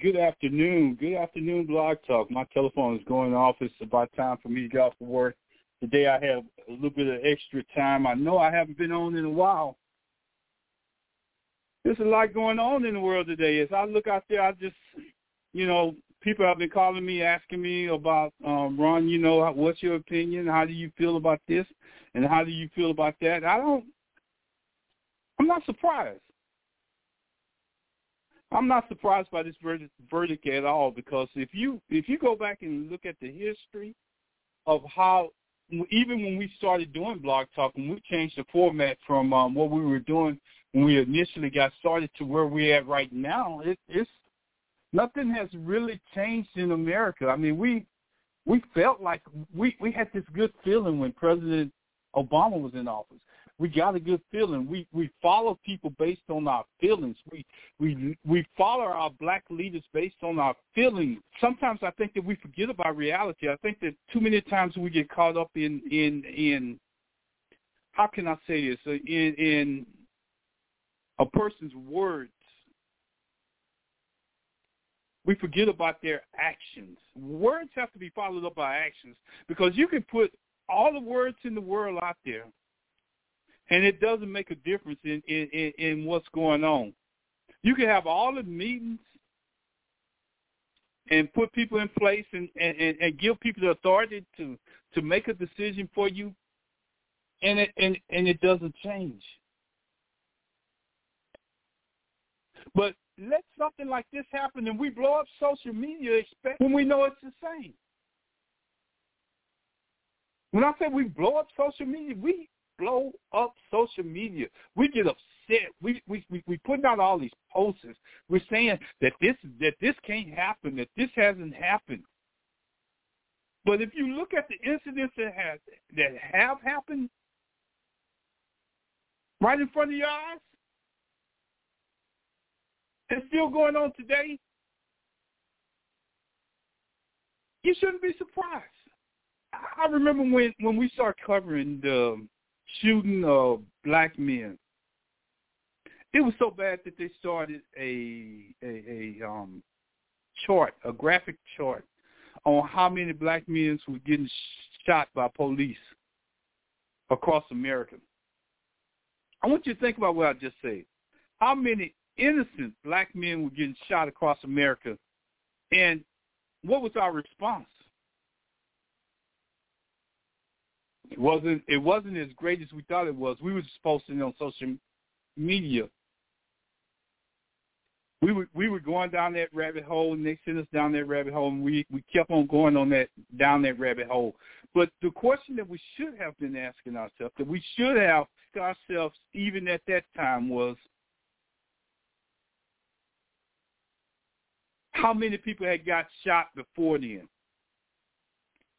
Good afternoon. Good afternoon, Blog Talk. My telephone is going off. It's about time for me to get off for work. Today I have a little bit of extra time. I know I haven't been on in a while. There's a lot going on in the world today. As I look out there, I just, you know, people have been calling me, asking me about, um, Ron, you know, what's your opinion? How do you feel about this? And how do you feel about that? I don't, I'm not surprised. I'm not surprised by this verdict at all because if you if you go back and look at the history of how even when we started doing blog talk and we changed the format from um, what we were doing when we initially got started to where we're at right now, it, it's nothing has really changed in America. I mean, we we felt like we we had this good feeling when President Obama was in office we got a good feeling. We we follow people based on our feelings. We we we follow our black leaders based on our feelings. Sometimes I think that we forget about reality. I think that too many times we get caught up in in in how can I say this uh, in in a person's words. We forget about their actions. Words have to be followed up by actions because you can put all the words in the world out there and it doesn't make a difference in, in, in, what's going on. You can have all the meetings and put people in place and, and, and give people the authority to, to make a decision for you, and it, and, and it doesn't change. But let something like this happen and we blow up social media expect when we know it's the same. When I say we blow up social media, we blow up social media. We get upset. We we we we putting out all these posters. We're saying that this that this can't happen. That this hasn't happened. But if you look at the incidents that have that have happened right in front of your eyes, it's still going on today. You shouldn't be surprised. I remember when when we started covering the shooting of black men. It was so bad that they started a a, a um chart, a graphic chart on how many black men were getting shot by police across America. I want you to think about what I just said. How many innocent black men were getting shot across America, and what was our response? It wasn't it wasn't as great as we thought it was. We were posting on social media. We were we were going down that rabbit hole and they sent us down that rabbit hole and we, we kept on going on that down that rabbit hole. But the question that we should have been asking ourselves, that we should have asked ourselves even at that time was how many people had got shot before then?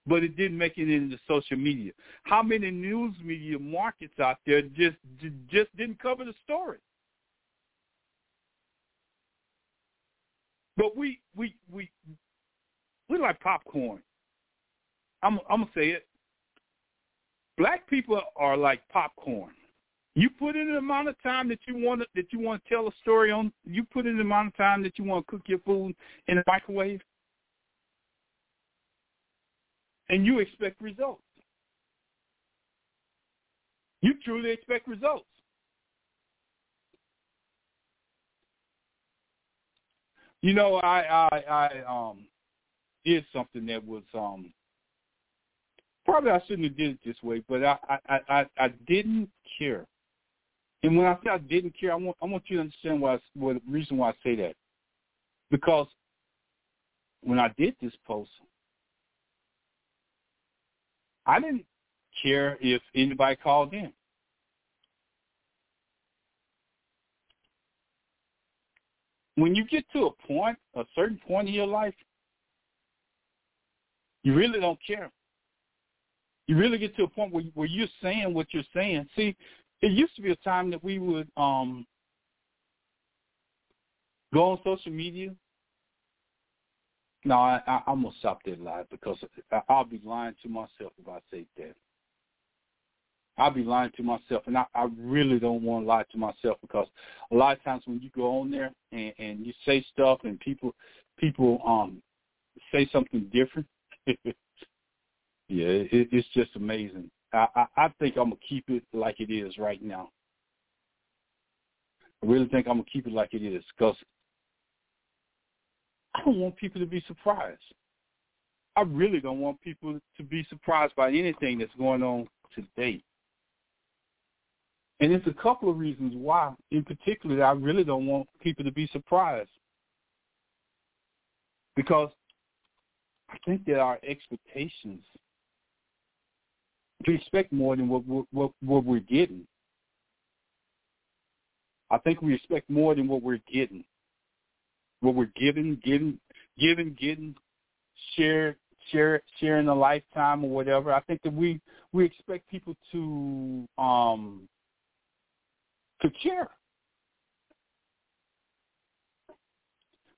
But it didn't make it into social media. How many news media markets out there just just didn't cover the story? But we we we we like popcorn. I'm I'm gonna say it. Black people are like popcorn. You put in the amount of time that you want to, that you want to tell a story on. You put in the amount of time that you want to cook your food in the microwave. And you expect results. You truly expect results. You know, I I I um did something that was um probably I shouldn't have did it this way, but I I I, I didn't care. And when I say I didn't care, I want I want you to understand why what the reason why I say that. Because when I did this post, I I didn't care if anybody called in. When you get to a point, a certain point in your life, you really don't care. You really get to a point where, where you're saying what you're saying. See, it used to be a time that we would um, go on social media no, I, I, I'm gonna stop that lie because I'll be lying to myself if I say that. I'll be lying to myself, and I, I really don't want to lie to myself because a lot of times when you go on there and, and you say stuff and people people um say something different, yeah, it, it's just amazing. I, I, I think I'm gonna keep it like it is right now. I really think I'm gonna keep it like it is because I don't want people to be surprised. I really don't want people to be surprised by anything that's going on today. And it's a couple of reasons why, in particular, I really don't want people to be surprised. Because I think that our expectations, we expect more than what, what, what we're getting. I think we expect more than what we're getting. What we're giving, giving, giving, getting, share, share, sharing a lifetime or whatever. I think that we we expect people to um to care.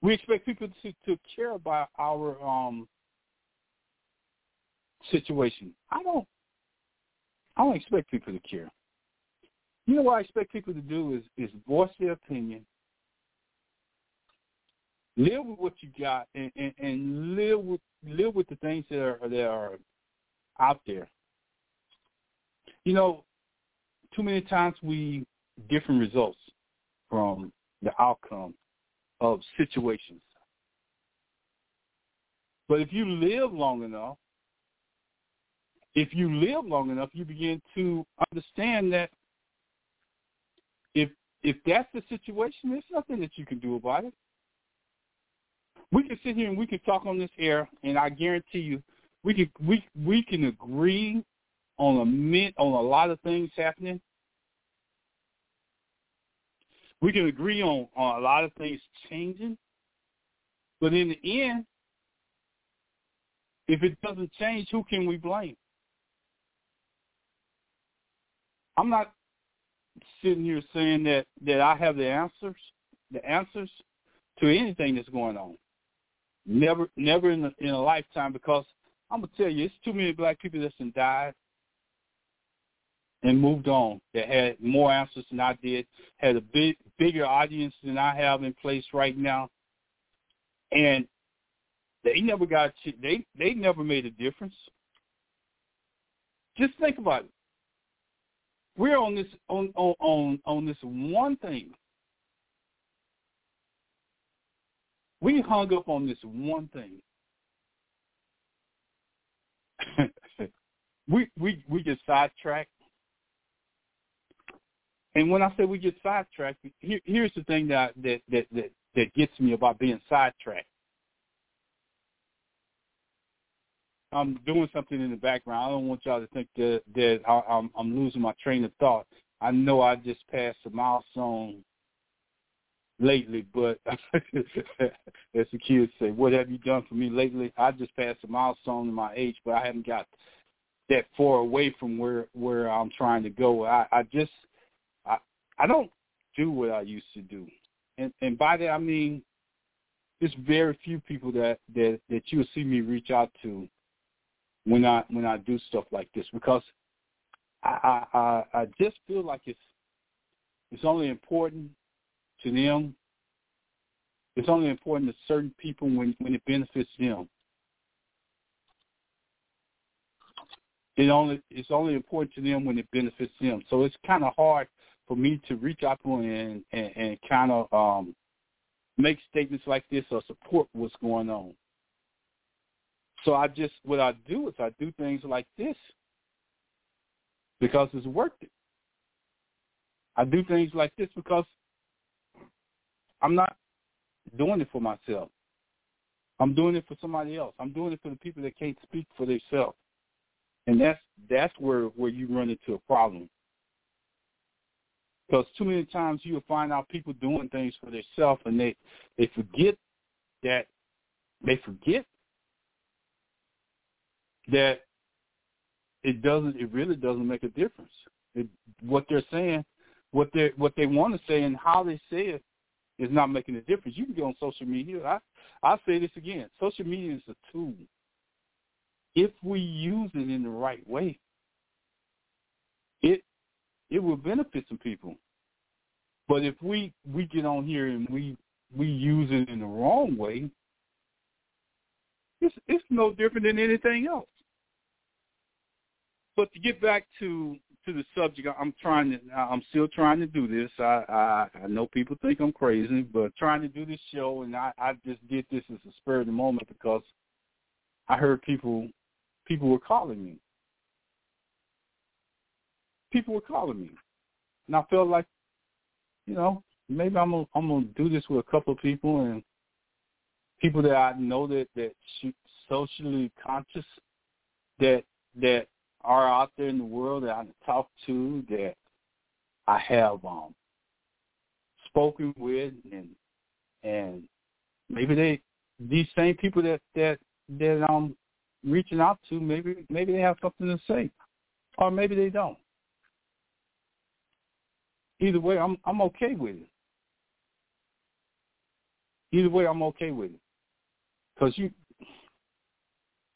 We expect people to, to care about our um, situation. I don't. I don't expect people to care. You know what I expect people to do is is voice their opinion, live with what you got, and, and, and live with live with the things that are that are out there. You know, too many times we different results from the outcome of situations. But if you live long enough, if you live long enough, you begin to understand that if if that's the situation, there's nothing that you can do about it. We can sit here and we can talk on this air, and I guarantee you, we can we we can agree on a mint on a lot of things happening, we can agree on, on a lot of things changing, but in the end, if it doesn't change, who can we blame? I'm not sitting here saying that that I have the answers, the answers to anything that's going on. Never, never in a, in a lifetime because I'm gonna tell you, it's too many black people that's died and moved on that had more answers than I did, had a big bigger audience than I have in place right now. And they never got they they never made a difference. Just think about it. We're on this on on on, on this one thing. We hung up on this one thing. we we we get sidetracked and when I say we get sidetracked, here, here's the thing that, that that that that gets me about being sidetracked. I'm doing something in the background. I don't want y'all to think that that I, I'm I'm losing my train of thought. I know I just passed a milestone lately, but as the kids say, what have you done for me lately? I just passed a milestone in my age, but I haven't got that far away from where where I'm trying to go. I, I just I I don't do what I used to do, and and by that I mean there's very few people that that that you'll see me reach out to when I when I do stuff like this because I I I just feel like it's it's only important to them. It's only important to certain people when when it benefits them. It only it's only important to them when it benefits them. So it's kind of hard for me to reach out to and, and, and kind of um, make statements like this or support what's going on. So I just, what I do is I do things like this because it's worth it. I do things like this because I'm not doing it for myself. I'm doing it for somebody else. I'm doing it for the people that can't speak for themselves. And that's that's where where you run into a problem Because too many times you'll find out people doing things for themselves and they they forget that they forget that it doesn't it really doesn't make a difference. It, what they're saying, what they what they want to say and how they say it is not making a difference. You can go on social media. I I say this again. Social media is a tool. If we use it in the right way, it it will benefit some people. But if we we get on here and we we use it in the wrong way, it's it's no different than anything else. But to get back to to the subject, I'm trying to I'm still trying to do this. I I, I know people think I'm crazy, but trying to do this show, and I I just did this as a spur of the moment because I heard people people were calling me. People were calling me, and I felt like, you know, maybe I'm gonna I'm gonna do this with a couple of people and people that I know that that socially conscious that that are out there in the world that I talk to that I have um spoken with and and maybe they these same people that that that I'm reaching out to maybe maybe they have something to say or maybe they don't. Either way I'm I'm okay with it. Either way I'm okay with it. Because you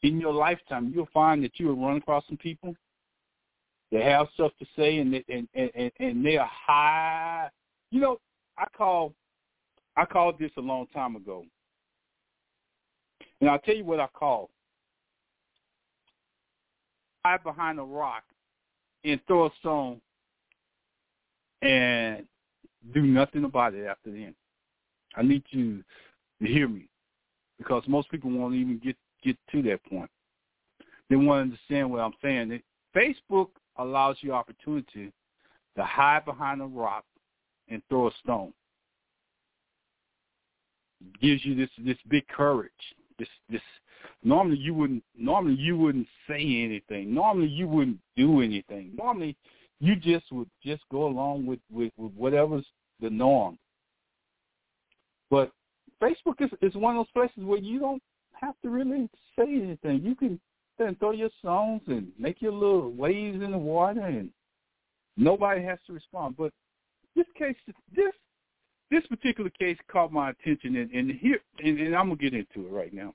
in your lifetime, you'll find that you will run across some people that have stuff to say and and and and they are high. You know, I call I called this a long time ago, and I'll tell you what I call hide behind a rock and throw a stone and do nothing about it after then. I need you to hear me because most people won't even get get to that point. They want to understand what I'm saying. Facebook allows you opportunity to hide behind a rock and throw a stone. It gives you this this big courage. This this normally you wouldn't normally you wouldn't say anything. Normally you wouldn't do anything. Normally you just would just go along with with, with whatever's the norm. But Facebook is is one of those places where you don't have to really say anything. You can then throw your songs and make your little waves in the water, and nobody has to respond. But this case, this this particular case caught my attention, and, and here, and, and I'm gonna get into it right now.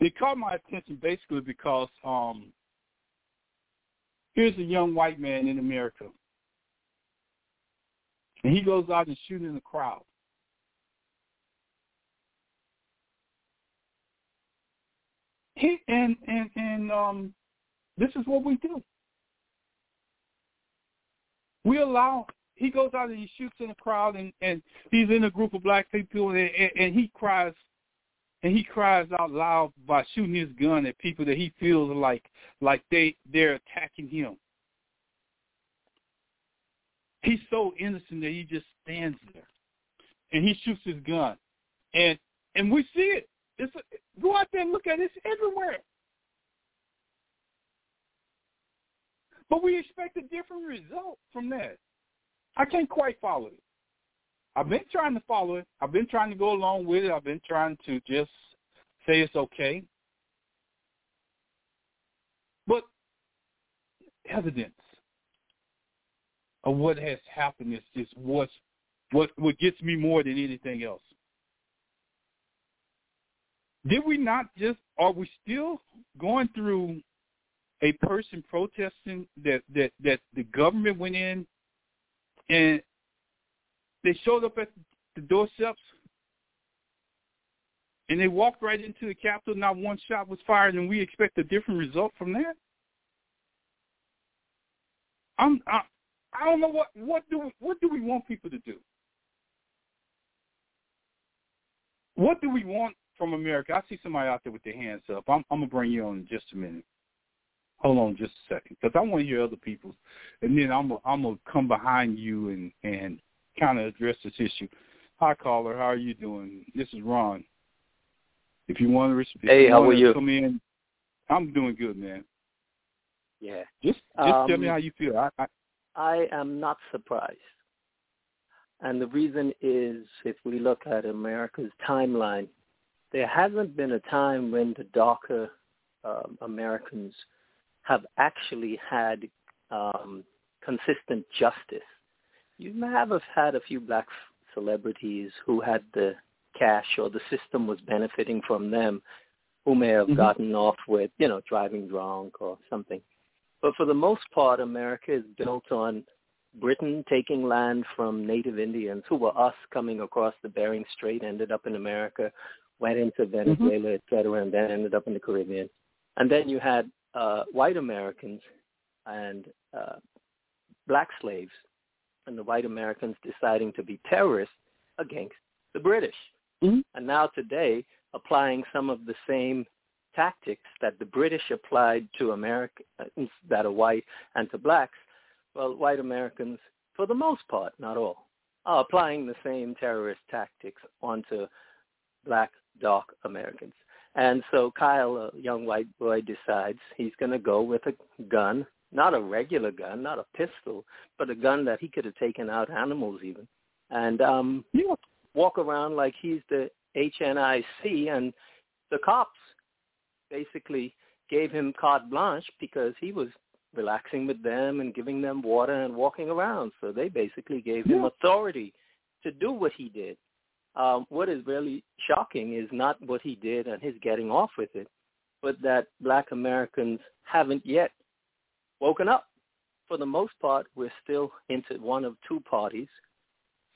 It caught my attention basically because um, here's a young white man in America, and he goes out and shoots in the crowd. He and and and um, this is what we do. We allow. He goes out and he shoots in a crowd, and and he's in a group of black people, and, and, and he cries, and he cries out loud by shooting his gun at people that he feels like like they they're attacking him. He's so innocent that he just stands there, and he shoots his gun, and and we see it. It's a, go out there and look at it. It's everywhere. But we expect a different result from that. I can't quite follow it. I've been trying to follow it. I've been trying to go along with it. I've been trying to just say it's okay. But evidence of what has happened is, is what's what what gets me more than anything else. Did we not just, are we still going through a person protesting that, that, that the government went in and they showed up at the doorsteps and they walked right into the Capitol, not one shot was fired, and we expect a different result from that? I'm, I, I don't know what what do we, what do we want people to do? What do we want from America. I see somebody out there with their hands up. I'm, I'm gonna bring you on in just a minute. Hold on just a second, because I want to hear other people's, and then I'm gonna, I'm gonna come behind you and and kind of address this issue. Hi, caller. How are you doing? This is Ron. If you want to, respond, hey, how are you? Come in. I'm doing good, man. Yeah. Just just um, tell me um, how you feel. I, I I am not surprised. And the reason is if we look at America's timeline, there hasn't been a time when the darker um, Americans have actually had um, consistent justice. You may have had a few black celebrities who had the cash or the system was benefiting from them who may have mm-hmm. gotten off with, you know, driving drunk or something. But for the most part, America is built on Britain taking land from native Indians who were us coming across the Bering Strait, ended up in America, went into mm-hmm. Venezuela, mm-hmm. et cetera, and then ended up in the Caribbean. And then you had uh, white Americans and uh, black slaves and the white Americans deciding to be terrorists against the British. Mm-hmm. And now today, applying some of the same tactics that the British applied to Americans that are white and to blacks, well, white Americans, for the most part, not all, are applying the same terrorist tactics onto black, dark Americans. And so Kyle, a young white boy, decides he's going to go with a gun, not a regular gun, not a pistol, but a gun that he could have taken out animals even, and um, yeah. walk around like he's the HNIC, and the cops basically gave him carte blanche because he was relaxing with them and giving them water and walking around. So they basically gave him authority to do what he did. Um, what is really shocking is not what he did and his getting off with it, but that black Americans haven't yet woken up. For the most part, we're still into one of two parties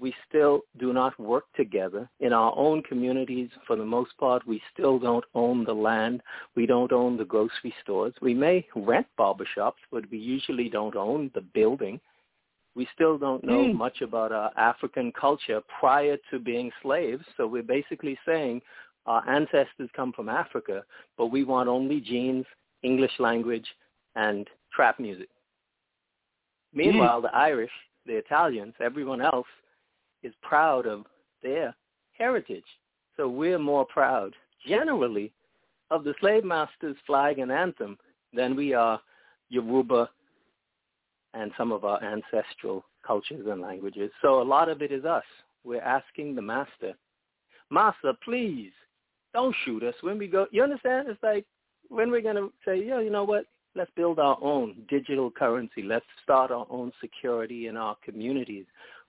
we still do not work together. In our own communities, for the most part, we still don't own the land. We don't own the grocery stores. We may rent barbershops, but we usually don't own the building. We still don't know mm. much about our African culture prior to being slaves. So we're basically saying our ancestors come from Africa, but we want only jeans, English language, and trap music. Meanwhile, mm. the Irish, the Italians, everyone else is proud of their heritage. So we're more proud, generally, of the slave master's flag and anthem than we are Yoruba and some of our ancestral cultures and languages. So a lot of it is us. We're asking the master, Master, please, don't shoot us when we go. You understand? It's like when we're going to say, yeah, you know what? Let's build our own digital currency. Let's start our own security in our communities.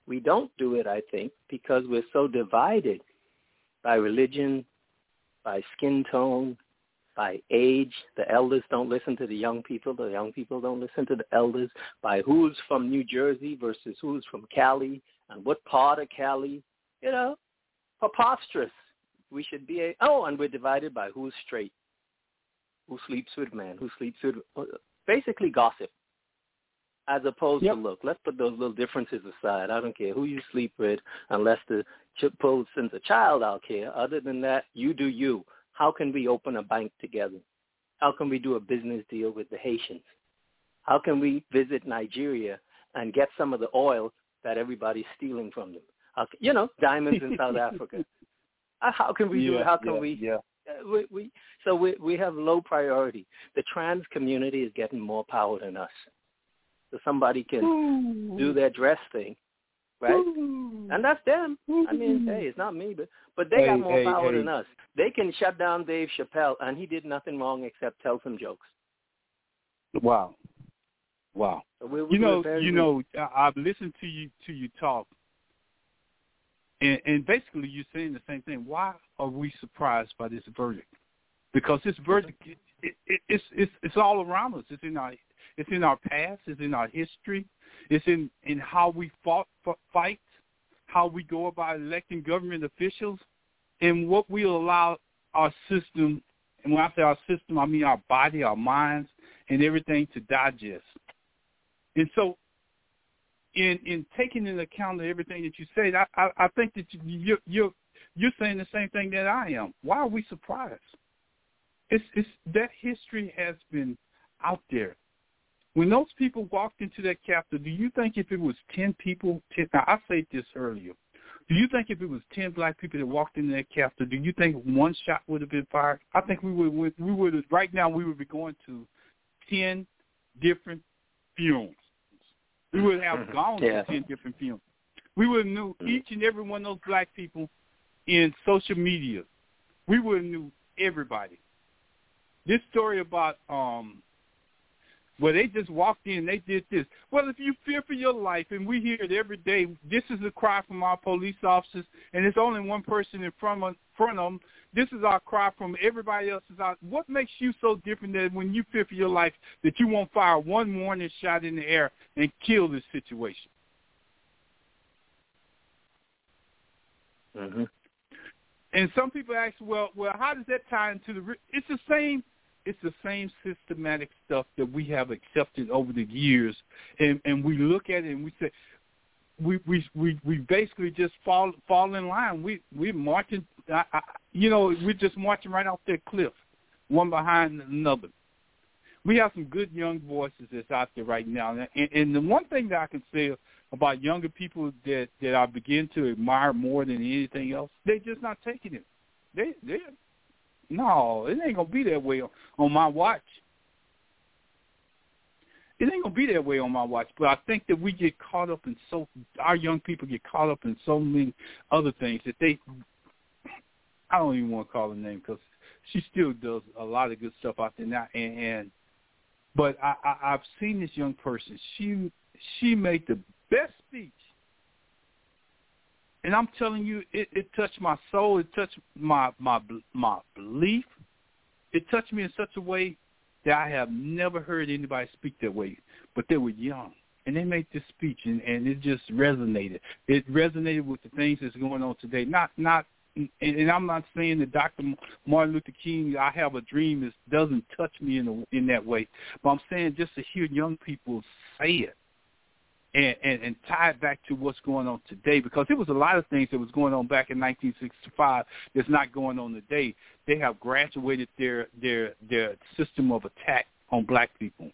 We don't do it, I think, because we're so divided by religion, by skin tone, by age. The elders don't listen to the young people. The young people don't listen to the elders. By who's from New Jersey versus who's from Cali and what part of Cali. You know, preposterous. We should be a, oh, and we're divided by who's straight, who sleeps with men, who sleeps with, basically gossip as opposed yep. to look, let's put those little differences aside. I don't care who you sleep with, unless the child sends a child out here. Other than that, you do you. How can we open a bank together? How can we do a business deal with the Haitians? How can we visit Nigeria and get some of the oil that everybody's stealing from them? How, you know, diamonds in South Africa. Uh, how can we yeah, do it? How can yeah, we? Yeah. Uh, we, we so we we have low priority. The trans community is getting more power than us so somebody can Ooh. do their dress thing, right? And that's them. I mean, hey, it's not me, but but they hey, got more hey, power hey. than us. They can shut down Dave Chappelle, and he did nothing wrong except tell some jokes. Wow, wow. So we're, you know, you good. know, I've listened to you to you talk, and, and basically you're saying the same thing. Why are we surprised by this verdict? Because this verdict, it, it, it's it's it's all around us. It's in our it's in our past. It's in our history. It's in, in how we fought, fight, how we go about electing government officials, and what we allow our system, and when I say our system, I mean our body, our minds, and everything to digest. And so in in taking into account everything that you said, I, I, I think that you, you're, you're you're saying the same thing that I am. Why are we surprised? It's it's that history has been out there. When those people walked into that Capitol, do you think if it was 10 people, 10, now I said this earlier, do you think if it was 10 black people that walked into that Capitol, do you think one shot would have been fired? I think we would, we would, right now we would be going to 10 different funerals. We would have gone yeah. to ten different films. We would have knew each and every one of those black people in social media. We would have knew everybody. This story about um where they just walked in, they did this. Well, if you fear for your life, and we hear it every day, this is a cry from our police officers, and there's only one person in front of, front of them. This is our cry from everybody else's out. What makes you so different that when you fear for your life that you won't fire one warning shot in the air and kill this situation? Mm-hmm. And some people ask, well, well, how does that tie into the? It's the same it's the same systematic stuff that we have accepted over the years, and and we look at it and we say, we we we we basically just fall fall in line. We we marching, I, I, you know, we're just marching right off that cliff, one behind another. We have some good young voices that's out there right now, and, and the one thing that I can say about younger people that that I begin to admire more than anything else, they're just not taking it. They they no, it ain't gonna be that way on my watch. It ain't gonna be that way on my watch. But I think that we get caught up in so our young people get caught up in so many other things that they. I don't even want to call her name because she still does a lot of good stuff out there now. And, and but I, I I've seen this young person. She she made the best speech and I'm telling you, it, it touched my soul. It touched my my my belief. It touched me in such a way that I have never heard anybody speak that way. But they were young, and they made this speech, and, and it just resonated. It resonated with the things that's going on today. Not not, and, and I'm not saying that Dr. Martin Luther King, I have a dream, is doesn't touch me in a, in that way. But I'm saying just to hear young people say it and, and, and tie it back to what's going on today because there was a lot of things that was going on back in 1965 that's not going on today. They have graduated their their their system of attack on black people,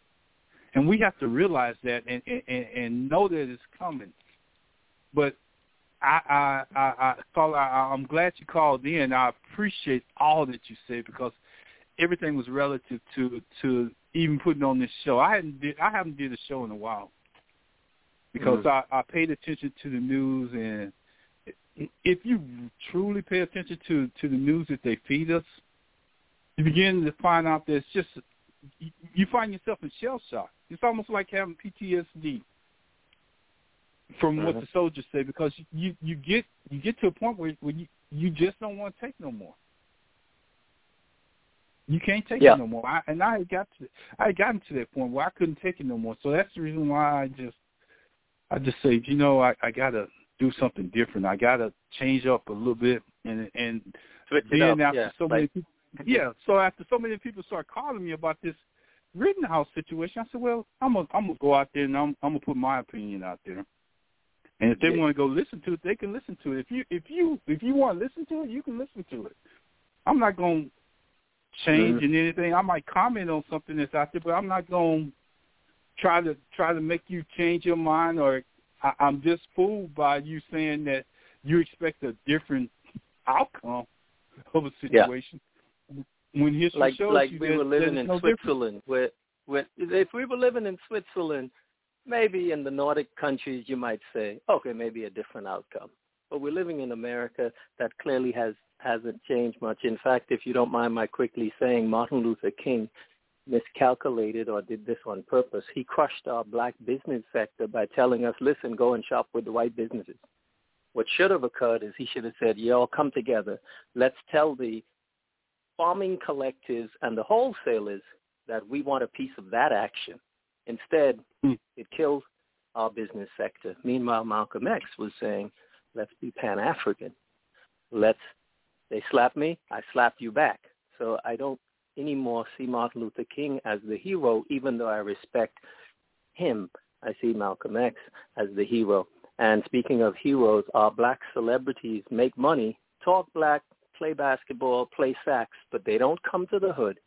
and we have to realize that and and, and know that it's coming. But I I I, I call I, I'm glad you called in. I appreciate all that you said because everything was relative to to even putting on this show. I hadn't did I haven't did a show in a while because mm-hmm. I, I paid attention to the news and if you truly pay attention to to the news that they feed us, you begin to find out that it's just you find yourself in shell shock. It's almost like having PTSD from uh-huh. what the soldiers say because you you get you get to a point where, where you you just don't want to take no more. You can't take yeah. it no more. I, and I got to I had gotten to that point where I couldn't take it no more. So that's the reason why I just I just say, you know, I, I got to do something different. I got to change up a little bit, and and Switch then after yeah, so like, many people, yeah, so after so many people start calling me about this Rittenhouse situation, I said, well, I'm gonna I'm gonna go out there and I'm I'm gonna put my opinion out there. And if they yeah. want to go listen to it, they can listen to it. If you if you if you want to listen to it, you can listen to it. I'm not going to change mm-hmm. in anything. I might comment on something that's out there, but I'm not going to try to try to make you change your mind or I, I'm just fooled by you saying that you expect a different outcome of a situation. Yeah. when history like, shows like you we that, were living in no Switzerland where where if we were living in Switzerland maybe in the Nordic countries you might say okay maybe a different outcome. But we're living in America that clearly has hasn't changed much. In fact if you don't mind my quickly saying Martin Luther King miscalculated or did this on purpose. He crushed our black business sector by telling us, listen, go and shop with the white businesses. What should have occurred is he should have said, y'all come together. Let's tell the farming collectives and the wholesalers that we want a piece of that action. Instead, mm. it kills our business sector. Meanwhile, Malcolm X was saying, let's be Pan-African. Let's, they slap me, I slap you back. So I don't anymore see Martin Luther King as the hero, even though I respect him. I see Malcolm X as the hero. And speaking of heroes, our black celebrities make money, talk black, play basketball, play sax, but they don't come to the hood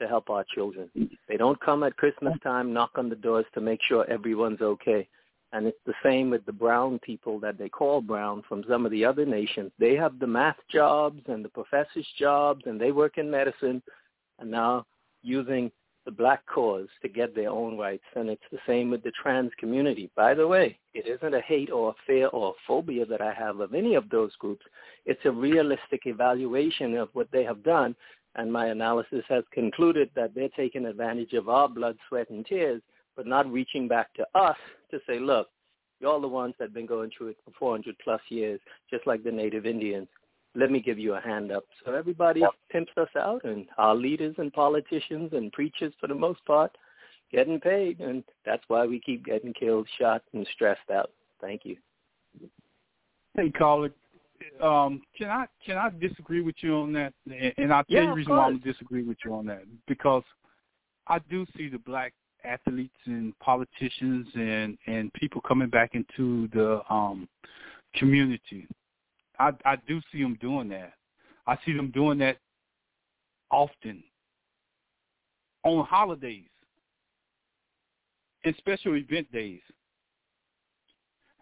to help our children. They don't come at Christmas time, knock on the doors to make sure everyone's okay. And it's the same with the brown people that they call brown from some of the other nations. They have the math jobs and the professors' jobs, and they work in medicine, and now using the black cause to get their own rights. And it's the same with the trans community. By the way, it isn't a hate or a fear or a phobia that I have of any of those groups. It's a realistic evaluation of what they have done. And my analysis has concluded that they're taking advantage of our blood, sweat, and tears, but not reaching back to us to say, look, you're the ones that have been going through it for 400 plus years, just like the Native Indians let me give you a hand up. So everybody yep. pimps us out, and our leaders and politicians and preachers, for the most part, getting paid, and that's why we keep getting killed, shot, and stressed out. Thank you. Hey, caller, um, can I can I disagree with you on that? And I'll tell yeah, you the reason why I'm disagree with you on that because I do see the black athletes and politicians and and people coming back into the um community I I do see them doing that. I see them doing that often on holidays and special event days.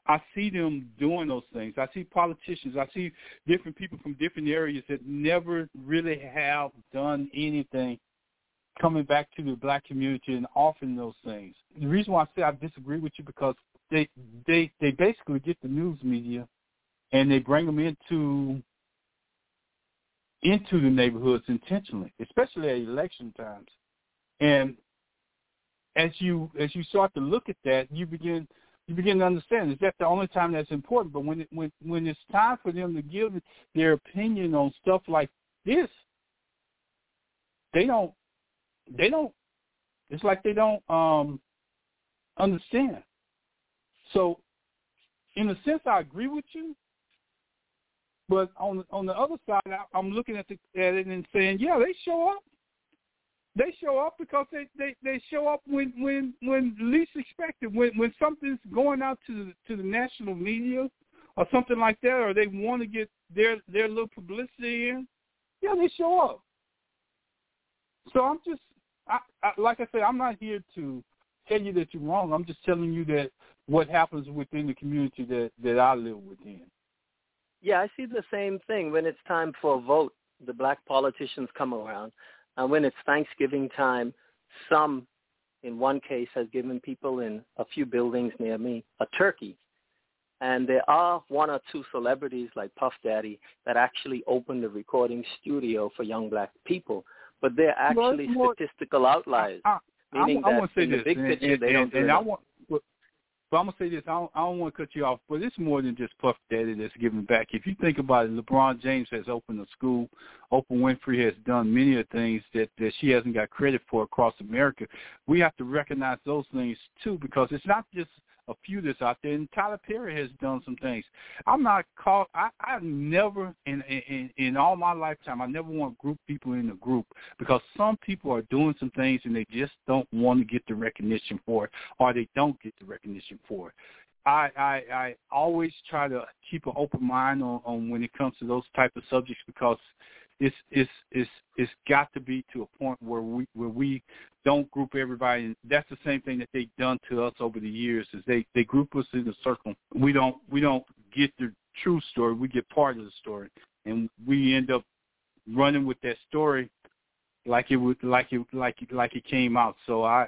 I see them doing those things. I see politicians. I see different people from different areas that never really have done anything coming back to the black community and offering those things. The reason why I say I disagree with you because they they they basically get the news media and they bring them into into the neighborhoods intentionally, especially at election times. And as you as you start to look at that, you begin you begin to understand is that the only time that's important. But when it, when when it's time for them to give their opinion on stuff like this, they don't they don't. It's like they don't um understand. So, in a sense, I agree with you, but on on the other side, I, I'm looking at the at it and saying, yeah, they show up. They show up because they they they show up when when when least expected. When when something's going out to the to the national media or something like that, or they want to get their their little publicity in, yeah, they show up. So I'm just, I, I, like I said, I'm not here to tell you that you're wrong. I'm just telling you that what happens within the community that that I live within. Yeah, I see the same thing. When it's time for a vote, the black politicians come around. And when it's Thanksgiving time, some, in one case, has given people in a few buildings near me a turkey. And there are one or two celebrities like Puff Daddy that actually open the recording studio for young black people. But they're actually more, statistical outliers. I, I, meaning I, I that in the big and, picture, and, they don't and, do I want, but I'm gonna say this. I don't, I don't want to cut you off, but it's more than just Puff Daddy that's giving back. If you think about it, LeBron James has opened a school. Oprah Winfrey has done many of the things that that she hasn't got credit for across America. We have to recognize those things too, because it's not just a few that's out there. And Tyler Perry has done some things. I'm not called. I I've never in in in all my lifetime. I never want group people in a group because some people are doing some things and they just don't want to get the recognition for it, or they don't get the recognition for it. I, I I always try to keep an open mind on, on when it comes to those type of subjects because it's it's it's it's got to be to a point where we where we don't group everybody. And that's the same thing that they've done to us over the years is they they group us in a circle. We don't we don't get the true story. We get part of the story. And we end up running with that story like it would like it like it like it came out. So i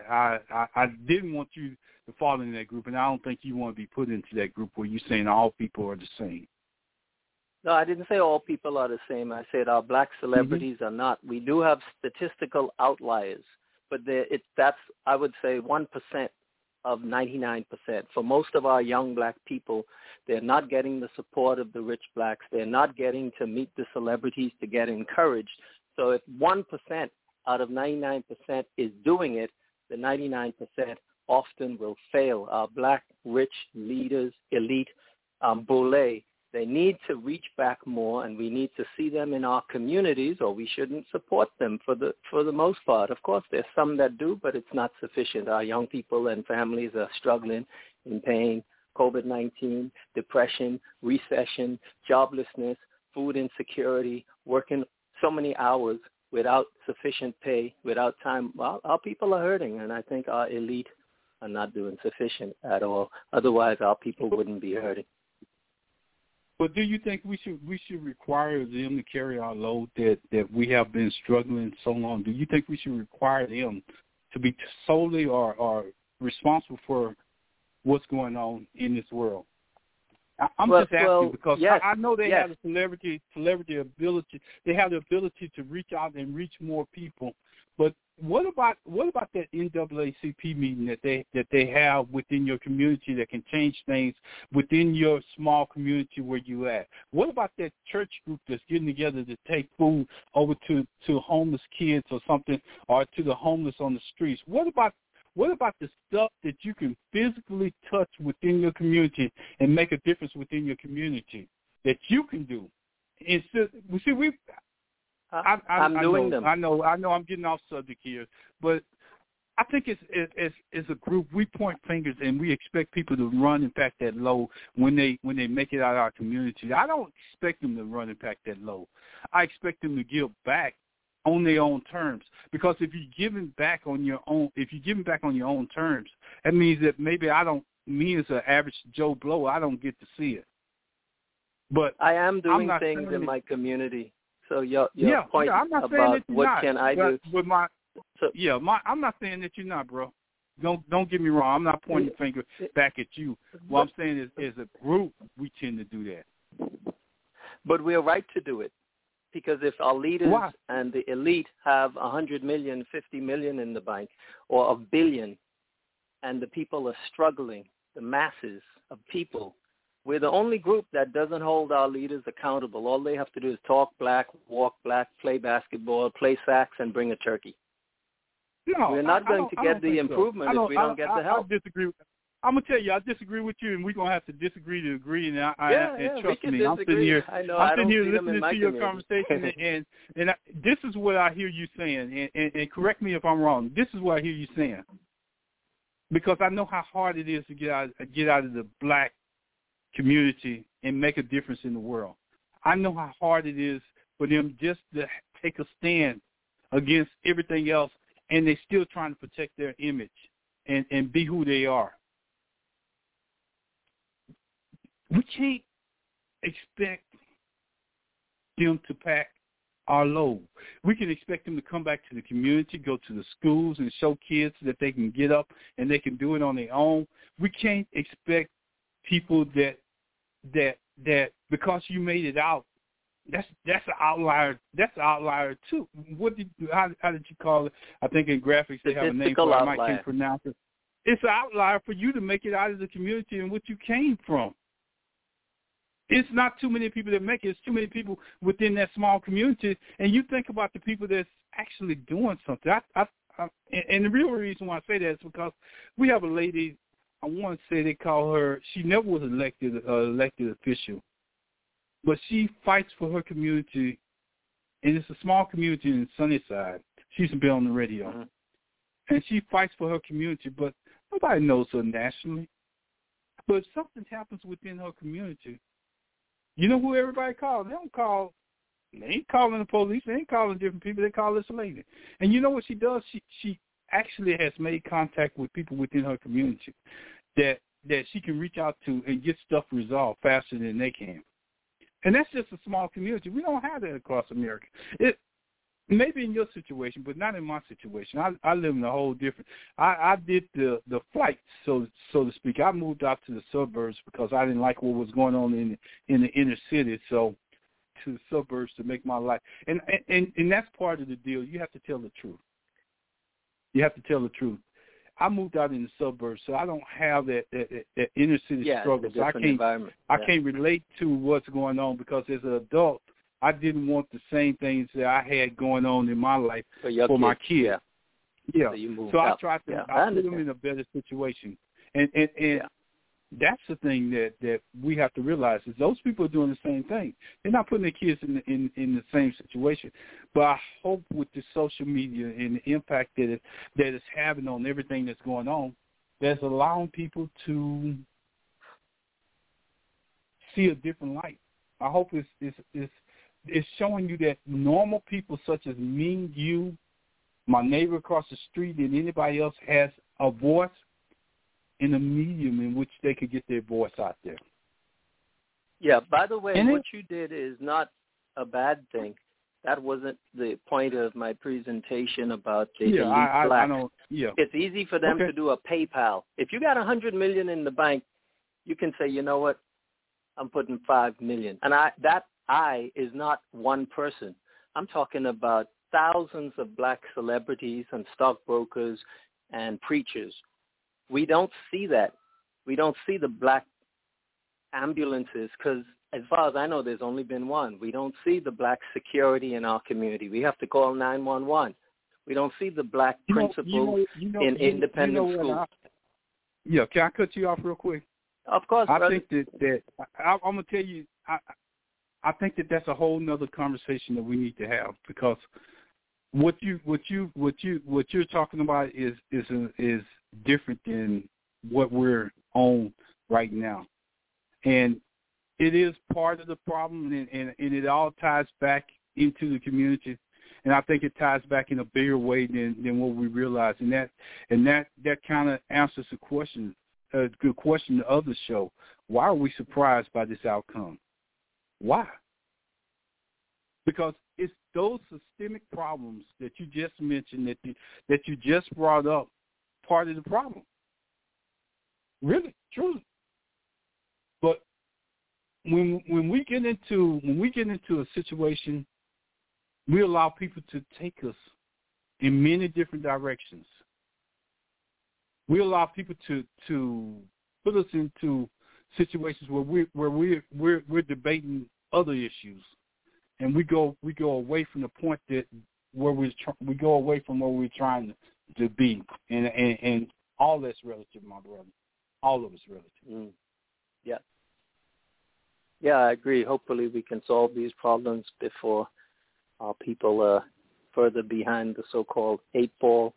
i i didn't want you to fall into that group and i don't think you want to be put into that group where you're saying all people are the same no, I didn't say all people are the same. I said our black mm-hmm. celebrities mm-hmm. are not. We do have statistical outliers, but it, that's I would say one percent of 99%. For most of our young black people, they're not getting the support of the rich blacks. They're not getting to meet the celebrities to get encouraged. So if 1% out of 99% is doing it, the 99% often will fail. Our black rich leaders, elite, um, Boule, they need to reach back more, and we need to see them in our communities, or we shouldn't support them for the for the most part. Of course, there's some that do, but it's not sufficient. Our young people and families are struggling in pain, COVID-19, depression, recession, joblessness, food insecurity, working so many hours without sufficient pay, without time. Well, our people are hurting, and I think our elite are not doing sufficient at all. Otherwise, our people wouldn't be hurting. But do you think we should we should require them to carry our load that that we have been struggling so long? Do you think we should require them to be solely or, or responsible for what's going on in this world. I, I'm well, just asking well, because yes, I, I know they yes. have the celebrity celebrity ability. They have the ability to reach out and reach more people. But what about what about that NAACP meeting that they that they have within your community that can change things within your small community where you at? What about that church group that's getting together to take food over to to homeless kids or something, or to the homeless on the streets? What about what about the stuff that you can physically touch within your community and make a difference within your community that you can do? Instead, we see we I, I, I'm I doing know, them. I know, I know. I'm getting off subject here, but I think it's it's it's a group. We point fingers and we expect people to run and pack that low when they when they make it out of our community. I don't expect them to run and pack that low. I expect them to give back on their own terms. Because if you're giving back on your own, if you're giving back on your own terms, that means that maybe I don't, me as an average Joe Blow, I don't get to see it. But I am doing things in it- my community. So your your yeah, point yeah, I'm not saying about that what not, can I do? But my, So yeah, my, I'm not saying that you're not, bro. Don't don't get me wrong. I'm not pointing the finger back at you. What I'm saying is, as a group, we tend to do that. But we're right to do it because if our leaders Why? and the elite have a hundred million, fifty million in the bank, or a billion, and the people are struggling, the masses of people, we're the only group that doesn't hold our leaders accountable. All they have to do is talk black, walk black, play basketball, play sax, and bring a turkey. No, We're not I- I going don't- to get the so. improvement I if we don't get the help. I disagree. I'm gonna tell you, I disagree with you, and we're gonna have to disagree to agree. And I, I yeah, and yeah, trust me, I'm sitting here. I know. I'm sitting here see them in listening to your community. conversation, and and, and I, this is what I hear you saying. And, and, and correct me if I'm wrong. This is what I hear you saying, because I know how hard it is to get out get out of the black community and make a difference in the world. I know how hard it is for them just to take a stand against everything else, and they're still trying to protect their image and and be who they are. We can't expect them to pack our load. We can expect them to come back to the community, go to the schools and show kids that they can get up and they can do it on their own. We can't expect people that that that because you made it out that's that's an outlier that's an outlier too. What did how how did you call it? I think in graphics they have a name for it. I might can't pronounce it. It's an outlier for you to make it out of the community and what you came from. It's not too many people that make it. It's too many people within that small community. And you think about the people that's actually doing something. I, I, I, and the real reason why I say that is because we have a lady. I want to say they call her. She never was elected uh, elected official, but she fights for her community, and it's a small community in Sunnyside. She used to be on the radio, Mhm. and she fights for her community, but nobody knows her nationally. But if something happens within her community, you know who everybody calls? They don't call. They ain't calling the police. They ain't calling different people. They call this lady. And you know what she does? She she actually has made contact with people within her community that that she can reach out to and get stuff resolved faster than they can. And that's just a small community. We don't have that across America. It maybe in your situation, but not in my situation. I I live in a whole different. I I did the the flight, so so to speak. I moved out to the suburbs because I didn't like what was going on in in the inner city. So to the suburbs to make my life, and and and that's part of the deal. You have to tell the truth. You have to tell the truth. I moved out in the suburbs, so I don't have that that, that, inner city yeah, struggle. So I can't environment. I can't relate to what's going on because as an adult, I didn't want the same things that I had going on in my life for, for my kids. kids. Yeah. Yeah. So So I tried to Yeah, I I put them in a better situation, and and and Yeah. That's the thing that that we have to realize is those people are doing the same thing. They're not putting their kids in the, in in the same situation. But I hope with the social media and the impact that it that it's having on everything that's going on, that's allowing people to see a different light. I hope it's it's it's it's showing you that normal people such as me, you, my neighbor across the street, and anybody else has a voice in a medium in which they could get their voice out there. Yeah. By the way, And what it- you did is not a bad thing. That wasn't the point of my presentation about the yeah, elite I. I, I know. Yeah, it's easy for them Okay. to do a PayPal. If you got a hundred million in the bank, you can say, you know what, I'm putting five million. And I that I is not one person. I'm talking about thousands of black celebrities and stockbrokers and preachers. We don't see that. We don't see the black ambulances because as far as I know, there's only been one. We don't see the black security in our community. We have to call 911. We don't see the black You know- you know, you know, in independent schools. Yeah, can I cut you off real quick? Of course, I brother. think that that I, I'm gonna tell you, I I think that that's a whole nother conversation that we need to have because what you what you what you what you're talking about is is is different than what we're on right now, and it is part of the problem, and, and, and it all ties back into the community, and I think it ties back in a bigger way than than what we realize, and that and that that kind of answers the question a good question of the show. Why are we surprised by this outcome? Why? Because it's those systemic problems that you just mentioned that you, that you just brought up part of the problem. Really, truly. But when when we get into when we get into a situation, we allow people to take us in many different directions we allow people to to put us into situations where we where we we're we're debating other issues, and we go we go away from the point that where we we go away from where we're trying to be, and and, and all that's relative, my brother. All of it's relative. Mm. Yeah. Yeah, I agree. Hopefully we can solve these problems before our people are further behind the so-called eight ball.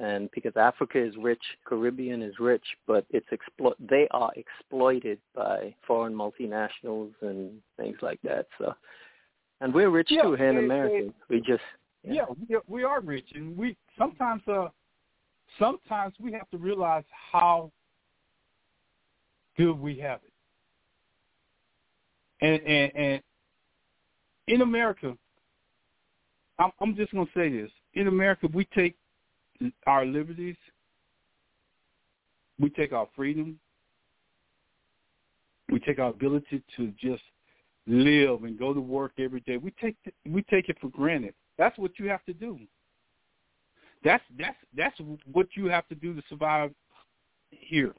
And because Africa is rich, Caribbean is rich, but it's explo- they are exploited by foreign multinationals and things like that. So, and we're rich Yeah, too here in America. we just Yeah, we, are- we are rich, and we sometimes uh sometimes we have to realize how good we have it. And and, and in America, I'm, I'm just going to say this: in America, we take our liberties, we take our freedom, we take our ability to just live and go to work every day. We take we take it for granted. That's what you have to do. That's that's that's what you have to do to survive here.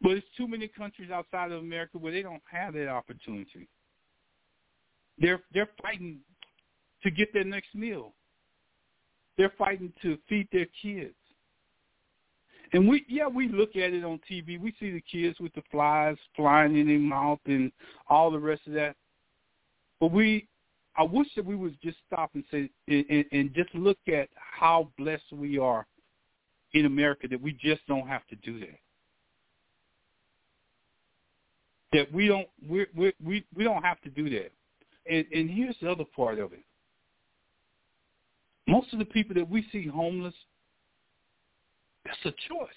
But it's too many countries outside of America where they don't have that opportunity. They're they're fighting to get their next meal. They're fighting to feed their kids. And we yeah, we look at it on TV. We see the kids with the flies flying in their mouth and all the rest of that. But we I wish that we would just stop and say and, and just look at how blessed we are in America that we just don't have to do that. That we don't we we we we don't have to do that. And and here's the other part of it. Most of the people that we see homeless, that's a choice.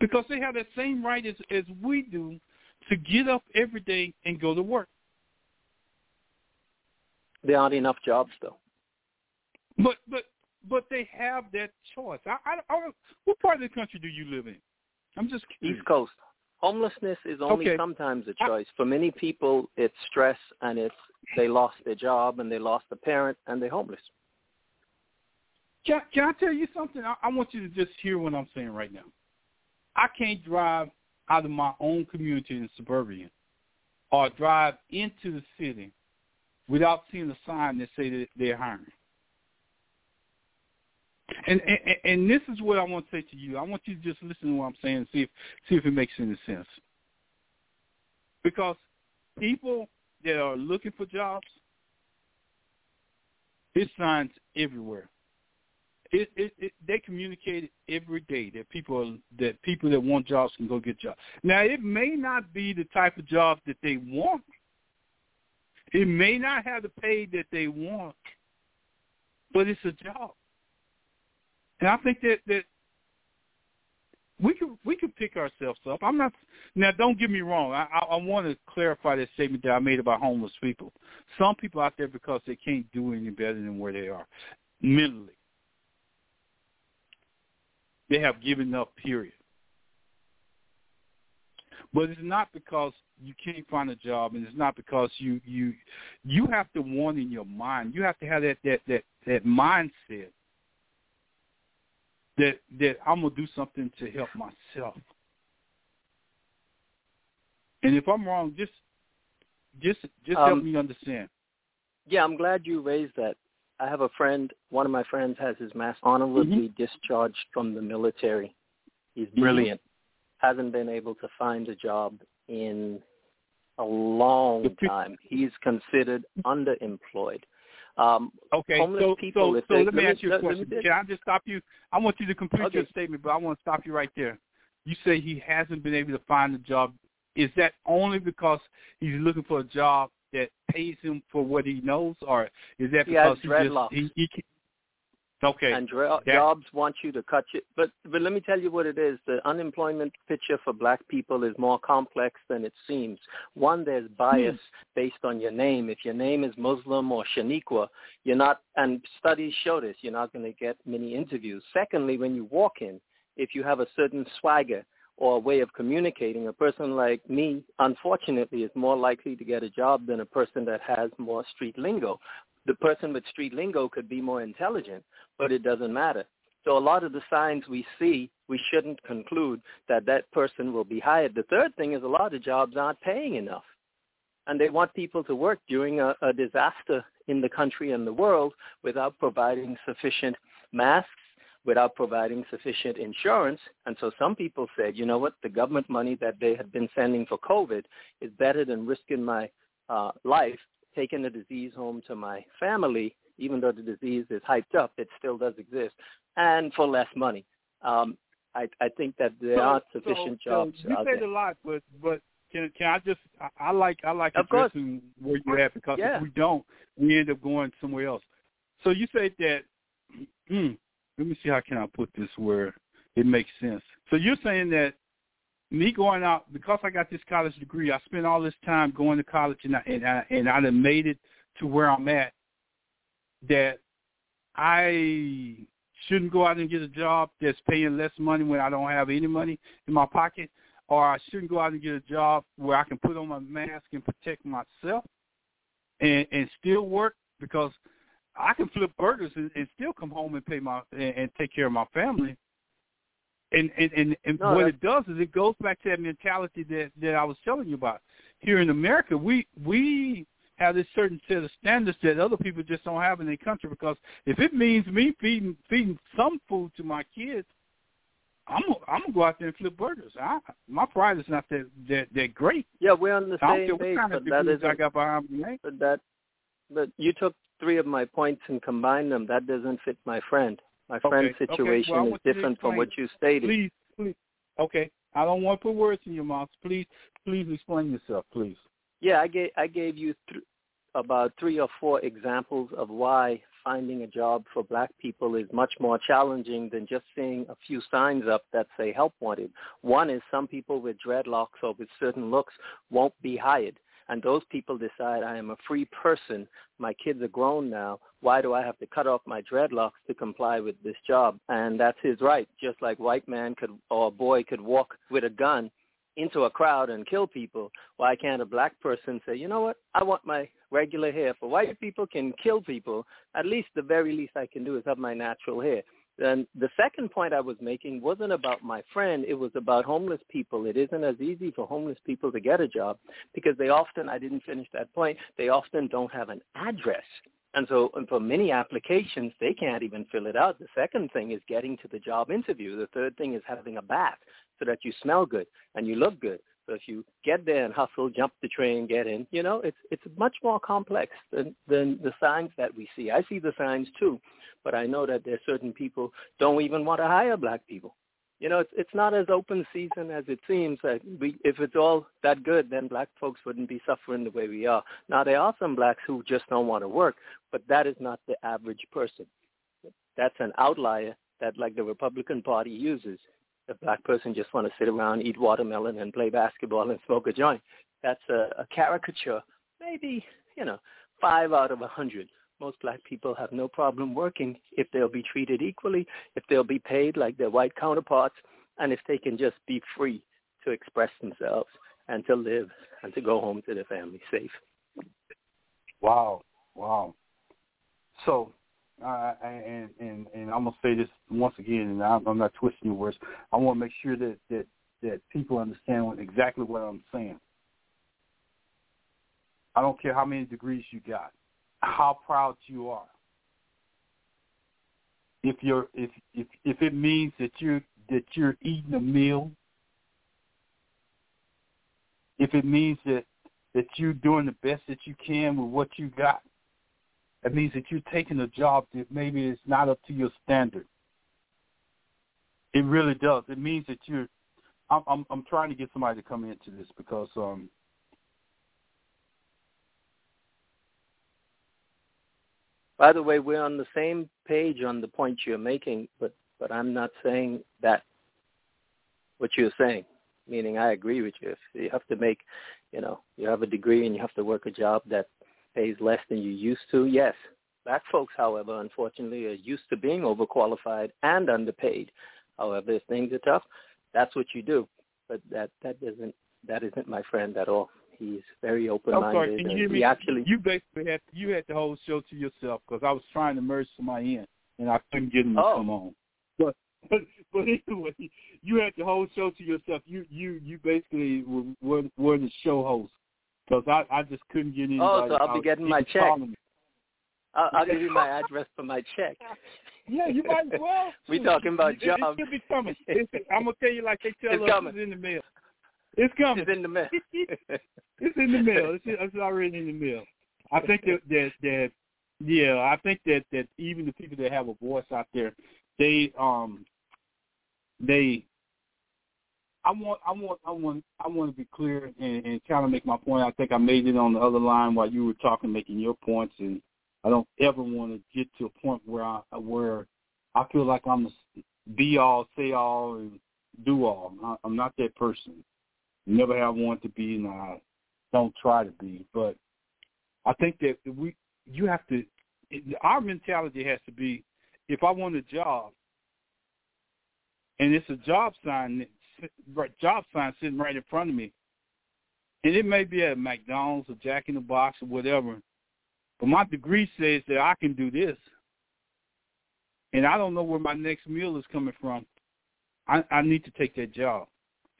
Because they have that same right as, as we do to get up every day and go to work. There aren't enough jobs though. But but but they have that choice. I, I, I what part of the country do you live in? I'm just curious. East Coast. Homelessness is only Okay. sometimes a choice. For many people, it's stress and it's they lost their job and they lost a parent and they're homeless. Can, can I tell you something? I, I want you to just hear what I'm saying right now. I can't drive out of my own community in suburbia or drive into the city without seeing a sign that say that they're hiring. And, and and this is what I want to say to you. I want you to just listen to what I'm saying and see if see if it makes any sense. Because people that are looking for jobs, there's signs everywhere. It, it, it, they communicate every day that people that people that want jobs can go get jobs. Now, it may not be the type of job that they want. It may not have the pay that they want, but it's a job. And I think that that we can we can pick ourselves up. I'm not now. Don't get me wrong. I, I, I want to clarify that statement that I made about homeless people. Some people out there because they can't do any better than where they are mentally. They have given up. Period. But it's not because you can't find a job, and it's not because you you you have to want in your mind. You have to have that that that that mindset that that I'm gonna do something to help myself. And if I'm wrong, just just just um, help me understand. Yeah, I'm glad you raised that. I have a friend. One of my friends has his mass honorably mm-hmm. discharged from the military. He's Mm-hmm. brilliant. Hasn't been able to find a job in a long time. He's considered underemployed. Um, okay, homeless so people, so, so they, let me ask you a question. Can I just stop you? I want you to complete okay. your statement, but I want to stop you right there. You say he hasn't been able to find a job. Is that only because he's looking for a job that pays him for what he knows, or is that he because dreadlocks. he just he, he Okay. And jobs want you to cut you. But but let me tell you what it is. The unemployment picture for black people is more complex than it seems. One, there's bias hmm. based on your name. If your name is Muslim or Shaniqua, you're not. And studies show this. You're not going to get many interviews. Secondly, when you walk in, if you have a certain swagger or a way of communicating, a person like me, unfortunately, is more likely to get a job than a person that has more street lingo the person with street lingo could be more intelligent, but it doesn't matter. So a lot of the signs we see, we shouldn't conclude that that person will be hired. The third thing is a lot of jobs aren't paying enough. And they want people to work during a, a disaster in the country and the world without providing sufficient masks, without providing sufficient insurance. And so some people said, you know what, the government money that they had been sending for COVID is better than risking my uh, life taken the disease home to my family, even though the disease is hyped up, it still does exist, and for less money. Um, I, I think that there so, aren't sufficient so, jobs so you said there. a lot, but but can can I just I, I like I like of addressing where you're at because yeah. if we don't, we end up going somewhere else. So you said that. Let me see how can I put this where it makes sense. So you're saying that me going out because I got this college degree, I spent all this time going to college and I and I and I made it to where I'm at. That I shouldn't go out and get a job that's paying less money when I don't have any money in my pocket, or I shouldn't go out and get a job where I can put on my mask and protect myself and and still work because I can flip burgers and, and still come home and pay my and, and take care of my family and and and, and no, what it does is it goes back to that mentality that that I was telling you about. Here in America, we we have this certain set of standards that other people just don't have in their country. Because if it means me feeding feeding some food to my kids, I'm gonna, I'm gonna go out there and flip burgers. I, my pride is not that that that great. Yeah, we're on the I same page, kind of but that is I got behind me. But that, but you took three of my points and combined them. That doesn't fit my friend. My friend's okay. situation okay. well, is different from what you stated. Please, please. Okay. I don't want to put words in your mouth. Please, please explain yourself, please. Yeah, I gave I gave you th- about three or four examples of why finding a job for black people is much more challenging than just seeing a few signs up that say help wanted. One is some people with dreadlocks or with certain looks won't be hired and those people decide I am a free person, my kids are grown now, why do I have to cut off my dreadlocks to comply with this job? And that's his right, just like white man could or a boy could walk with a gun into a crowd and kill people. Why can't a black person say, you know what, I want my regular hair. For white people can kill people, at least the very least I can do is have my natural hair. Then the second point I was making wasn't about my friend. It was about homeless people. It isn't as easy for homeless people to get a job because they often, I didn't finish that point, they often don't have an address. And so and for many applications, they can't even fill it out. The second thing is getting to the job interview. The third thing is having a bath so that you smell good and you look good. So if you get there and hustle, jump the train, get in, you know, it's it's much more complex than than the signs that we see. I see the signs too, but I know that there's certain people don't even want to hire black people. You know, it's it's not as open season as it seems. We, if it's all that good, then black folks wouldn't be suffering the way we are. Now there are some blacks who just don't want to work, but that is not the average person. That's an outlier that, like the Republican Party uses a black person just want to sit around, eat watermelon, and play basketball and smoke a joint. That's a, a caricature. Maybe you know, five out of a hundred. Most black people have no problem working if they'll be treated equally, if they'll be paid like their white counterparts, and if they can just be free to express themselves and to live and to go home to their family safe. Wow, wow. So, and and and I'm gonna say this once again, and I'm, I'm not twisting your words. I want to make sure that that that people understand what, exactly what I'm saying. I don't care how many degrees you got, how proud you are. If you're if if if it means that you're that you're eating a meal, if it means that that you're doing the best that you can with what you got, that means that you're taking a job that maybe is not up to your standard. It really does. It means that you're. I'm I'm, I'm trying to get somebody to come into this because um By the way, we're on the same page on the point you're making, but but I'm not saying that what you're saying. Meaning, I agree with you. If you have to make, you know, you have a degree and you have to work a job that pays less than you used to. Yes, black folks, however, unfortunately, are used to being overqualified and underpaid. However, if things are tough, that's what you do. But that that doesn't that isn't my friend at all. He's very open-minded. I'm sorry, can you hear me? Actually, you basically had you had the whole show to yourself because I was trying to merge somebody in and I couldn't get him to oh. come on. But but but anyway, you had the whole show to yourself. You you you basically were were, were the show host because I I just couldn't get anybody. Oh, so I'll be getting my check. I'll, I'll give you my address for my check. Yeah, you might as well. we talking about it, jobs. It, it be coming. It's, I'm gonna tell you like they tell it's us coming. it's in the mail. It's coming. It's in the mail. it's in the mail. It's, it's already in the mail. I think that that that yeah, I think that that even the people that have a voice out there, they um they I want I want I want I want to be clear and, and kind of make my point. I think I made it on the other line while you were talking, making your points, and I don't ever want to get to a point where I where I feel like I'm the be all, say all, and do all. I'm not that person. Never have wanted to be, and I don't try to be. But I think that we you have to. Our mentality has to be: if I want a job, and it's a job sign, job sign sitting right in front of me, and it may be at McDonald's or Jack in the Box or whatever, but my degree says that I can do this, and I don't know where my next meal is coming from. I, I need to take that job.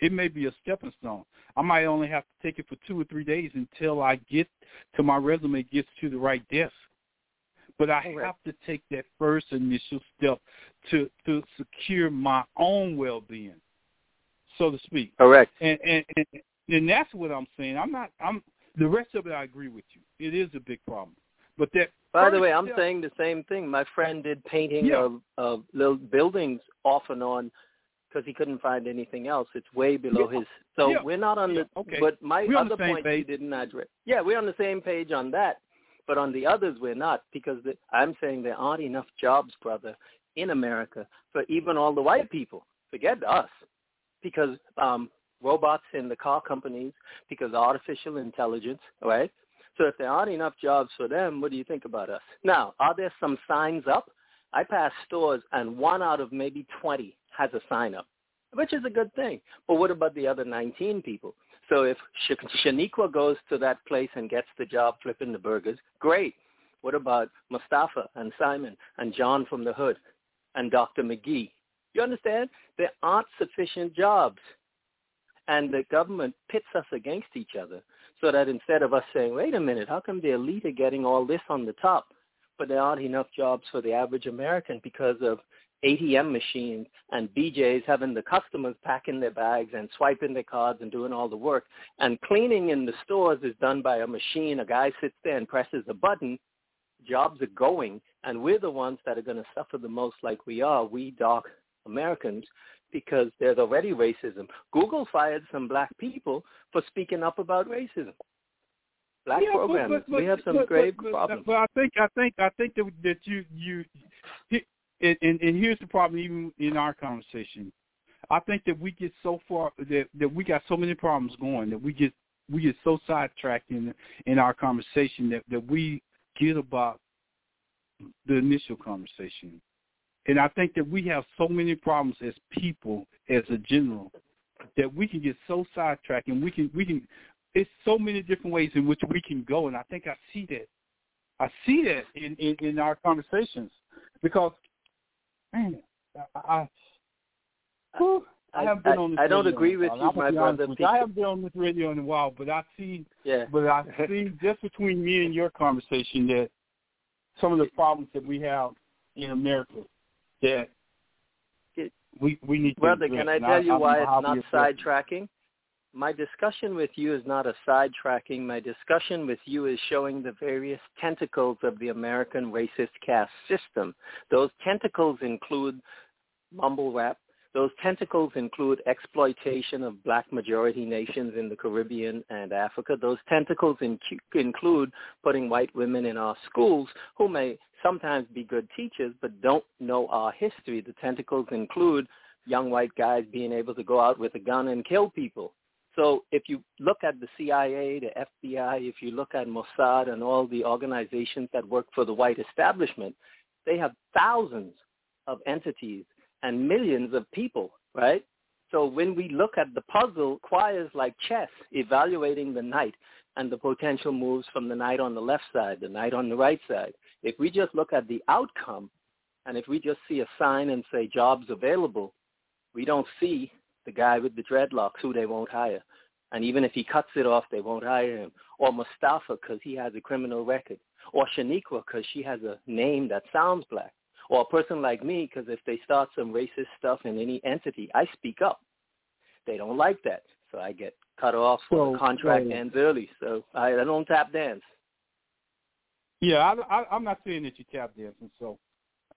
It may be a stepping stone. I might only have to take it for two or three days until I get to my resume gets to the right desk. But I Correct. have to take that first initial step to to secure my own well being, so to speak. Correct. And, and and and that's what I'm saying. I'm not. I'm the rest of it. I agree with you. It is a big problem. But that. By the way, I'm step- saying the same thing. My friend did painting Yeah. of, of little buildings off and on because he couldn't find anything else. It's way below Yeah. his. So Yeah. we're not on the. Okay. But my We're other point page. you didn't address. Yeah, we're on the same page on that. But on the others, we're not because the, I'm saying there aren't enough jobs, brother, in America for even all the white people. Forget us, because um, robots in the car companies, because artificial intelligence, right? So if there aren't enough jobs for them, what do you think about us? Now, are there some signs up? I pass stores and one out of maybe 20 has a sign up, which is a good thing. But what about the other 19 people? So if Sh- Shaniqua goes to that place and gets the job flipping the burgers, great. What about Mustafa and Simon and John from the Hood and Dr. McGee? You understand? There aren't sufficient jobs. And the government pits us against each other so that instead of us saying, wait a minute, how come the elite are getting all this on the top, but there aren't enough jobs for the average American because of ATM machines and BJ's having the customers packing their bags and swiping their cards and doing all the work. And cleaning in the stores is done by a machine. A guy sits there and presses a button. Jobs are going, and we're the ones that are going to suffer the most like we are, we dark Americans, because there's already racism. Google fired some black people for speaking up about racism. Black Yeah, but- programmers. but- we have some but- grave problems. But I think I think I think that that you you, and, and and here's the problem even in our conversation. I think that we get so far that that we got so many problems going that we get we get so sidetracked in in our conversation that that we get about the initial conversation. And I think that we have so many problems as people, as a general, that we can get so sidetracked and we can we can it's so many different ways in which we can go and I think I see that. I see that in, in, in our conversations. Because man, I, I, I haven't been on this I don't agree with you, my brother. You. I haven't been on this radio in a while, but I see yeah. but I see just between me and your conversation that some of the problems that we have in America that we we need to Brother, can I tell I, you I why it's not sidetracking? sidetracking? My discussion with you is not a sidetracking. My discussion with you is showing the various tentacles of the American racist caste system. Those tentacles include mumble rap. Those tentacles include exploitation of black majority nations in the Caribbean and Africa. Those tentacles in- include putting white women in our schools who may sometimes be good teachers but don't know our history. The tentacles include young white guys being able to go out with a gun and kill people. So if you look at the CIA, the FBI, if you look at Mossad and all the organizations that work for the white establishment, they have thousands of entities and millions of people, right? So when we look at the puzzle, choirs like chess, evaluating the knight and the potential moves from the knight on the left side, the knight on the right side. If we just look at the outcome, and if we just see a sign and say jobs available, we don't see the guy with the dreadlocks who they won't hire. And even if he cuts it off, they won't hire him. Or Mustafa because he has a criminal record. Or Shaniqua because she has a name that sounds black. Or a person like me because if they start some racist stuff in any entity, I speak up. They don't like that. So I get cut off or So- the contract so- ends early. So I, I don't tap dance. Yeah, I, I, I'm not saying that you tap dancing. So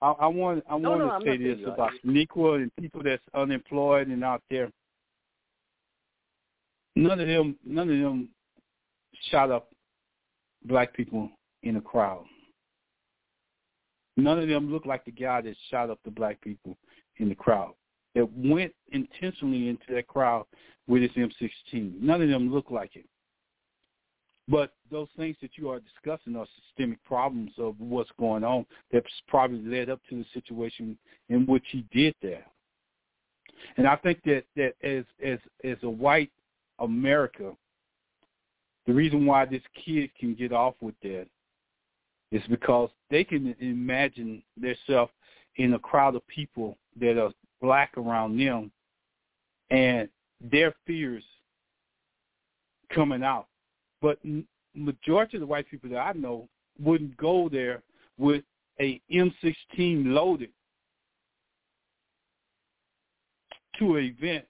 I, I want I No, want no, to I'm say this about Shaniqua and people that's unemployed and out there. None of them, none of them shot up black people in a crowd. None of them look like the guy that shot up the black people in the crowd. That went intentionally into that crowd with his M16. None of them look like it. But those things that you are discussing are systemic problems of what's going on that's probably led up to the situation in which he did that. And I think that, that as as as a white America, the reason why this kid can get off with that is because they can imagine themselves in a crowd of people that are black around them and their fears coming out. But majority of the white people that I know wouldn't go there with a M16 loaded to an event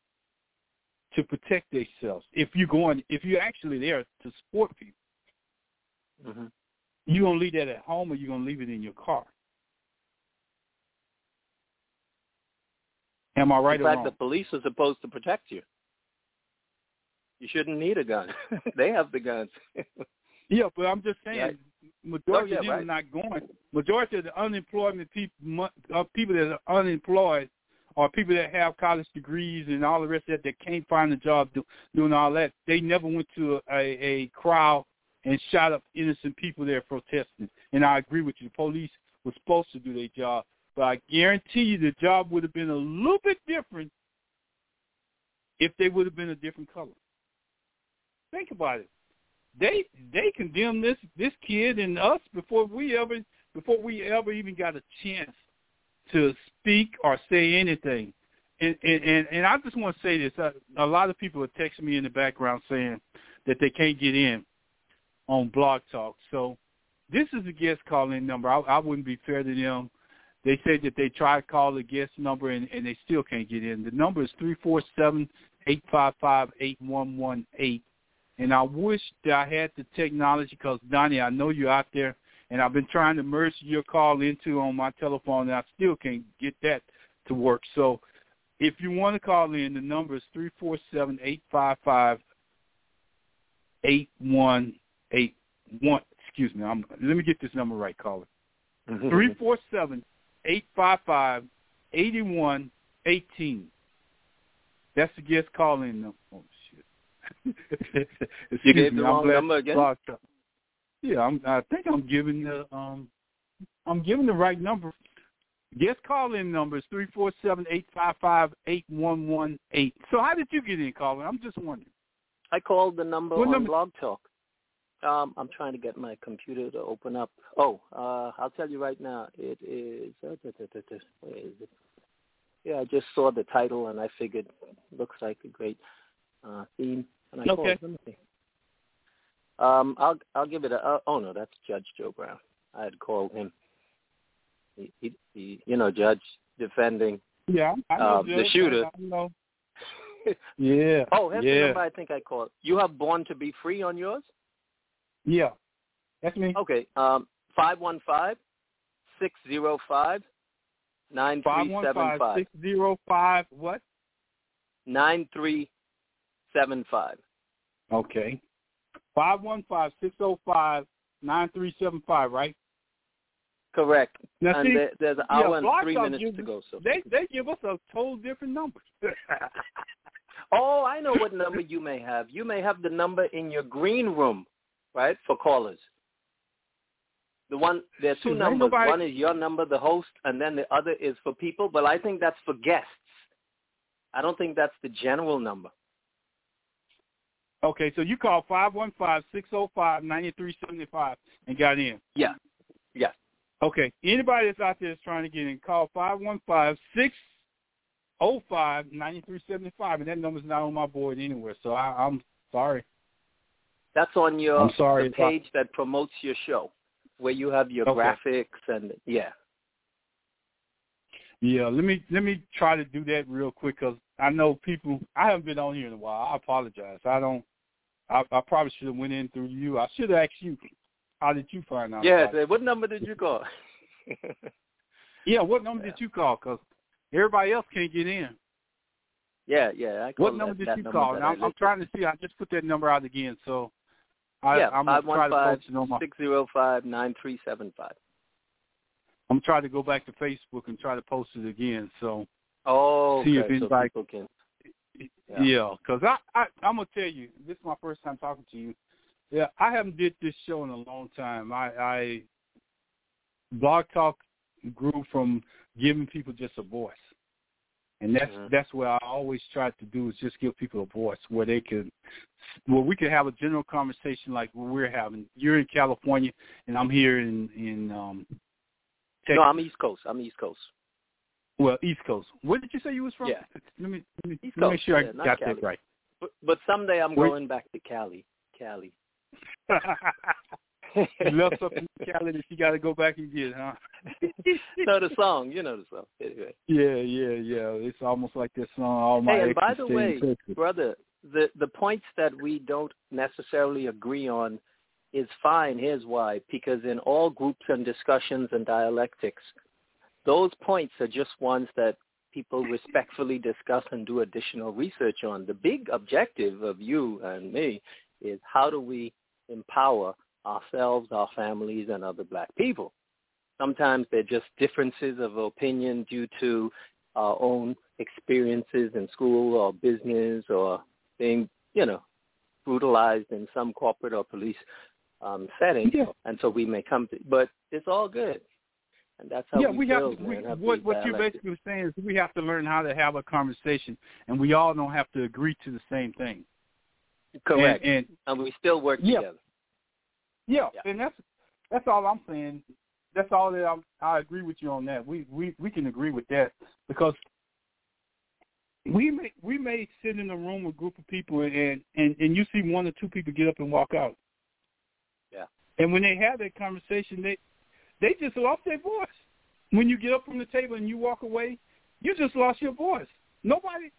to protect themselves. If you're going, if you're actually there to support people, hmm you gonna leave that at home or you gonna leave it in your car. Am I right in fact, the police are supposed to protect you. You shouldn't need a gun. they have the guns. Yeah, but I'm just saying, Right. majority Oh, yeah, of them are not going. Majority of the unemployment people, uh, people that are unemployed, are people that have college degrees and all the rest of that that can't find a job do, doing all that. They never went to a, a crowd and shot up innocent people there protesting. And I agree with you. The police were supposed to do their job, but I guarantee you the job would have been a little bit different if they would have been a different color. Think about it they they condemned this this kid and us before we ever before we ever even got a chance to speak or say anything. And and and, I just want to say this: a lot of people are texting me in the background saying that they can't get in on Blog Talk. So this is the guest calling number. I, I wouldn't be fair to them. They said that they tried to call the guest number and, and they still can't get in. The number is three four seven eight five five eight one one eight. And I wish that I had the technology because, Donnie, I know you're out there, and I've been trying to merge your call into on my telephone, and I still can't get that to work. So if you want to call in, the number is three four seven eight five five eight one eight one. Excuse me. I'm, let me get this number right, caller. Three four seven eight five five eighty one eighteen. That's the guest calling number. Oh shit! you gave me, the wrong number again. Yeah, I'm, I think I'm giving the um, I'm giving the right number. Guest call-in number is three four seven eight five five eight one one eight. So how did you get in, calling? I'm just wondering. I called the number what on number? Blog Talk. Um, I'm trying to get my computer to open up. Oh, uh, I'll tell you right now. It is. Uh, where is it? Yeah, I just saw the title and I figured looks like a great uh, theme. And I okay. called. Let me see. Um, I'll I'll give it a. Uh, oh no, that's Judge Joe Brown. I had called him. He, he, he you know, Judge defending. Yeah, I know uh, Judge. the shooter. I, I know. yeah. Oh, that's yeah. the number I think I called. You have Born to Be Free on yours? Yeah, that's me. Okay. Um, five one five six zero five nine three seven five. Six zero five what? Nine three seven five. Okay. Five one five six zero five nine three seven five. Right. Correct. Now, and see, there, there's an hour yeah, and three minutes gives, to go. So they they give us a total different number. oh, I know what number you may have. You may have the number in your green room, right, for callers. The one there are two numbers. nobody- One is your number, the host, and then the other is for people. But I think that's for guests. I don't think that's the general number. Okay, so you call five one five six zero five ninety three seventy five and got in. Yeah. Yeah. Okay. Anybody that's out there that's trying to get in, call five one five six zero five ninety three seventy five, and that number's not on my board anywhere. So I, I'm sorry. That's on your I'm sorry if I- page that promotes your show, where you have your Okay. graphics and yeah. Yeah, let me let me try to do that real quick because I know people. I haven't been on here in a while. I apologize. I don't. I, I probably should have went in through you. I should have asked you. How did you find out? Yeah. it? What number did you call? Yeah. What number Yeah. did you call? Because everybody else can't get in. yeah, yeah. I What number that, did that you number call? I'm, I'm trying to see. I just put that number out again, so I, yeah, I'm five try one to five post it on my. six zero five nine three seven five. I'm trying to go back to Facebook and try to post it again. So Oh, See if okay, so anybody- can. Yeah. yeah, because I, I I'm gonna tell you, this is my first time talking to you. Yeah, I haven't did this show in a long time. I, I Blog Talk grew from giving people just a voice, and that's Mhm. that's what I always try to do is just give people a voice where they can, where we can have a general conversation like we're having. You're in California, and I'm here in in um. Texas. No, I'm East Coast. I'm East Coast. well East Coast. Where did you say you was from? Yeah. Let me let me, East let me make sure yeah, I got Cali. that right. But, but someday I'm Where- going back to Cali. Cali. you left something in Cali that you got to go back and get, huh? You know the song. You know the song. Anyway. yeah, yeah, yeah. It's almost like that song. All my Hey, and by the way, Texas. brother, the the points that we don't necessarily agree on is fine. Here's why: because in all groups and discussions and dialectics, those points are just ones that people respectfully discuss and do additional research on. The big objective of you and me is how do we empower ourselves, our families, and other black people. Sometimes they're just differences of opinion due to our own experiences in school or business or being, you know, brutalized in some corporate or police um, setting. Yeah. And so we may come to, but it's all good. And that's how yeah, we, we have build, to. We, have what these what you're basically saying is we have to learn how to have a conversation, and we all don't have to agree to the same thing. Correct. And, and And, we still work Yeah. together. Yeah, Yeah. and that's that's all I'm saying. That's all that I'm, I agree with you on that. We we we can agree with that because we may we may sit in a room with a group of people and and and you see one or two people get up and walk out. Yeah. And when they have that conversation, they they just lost their voice. When you get up from the table and you walk away, you just lost your voice. Nobody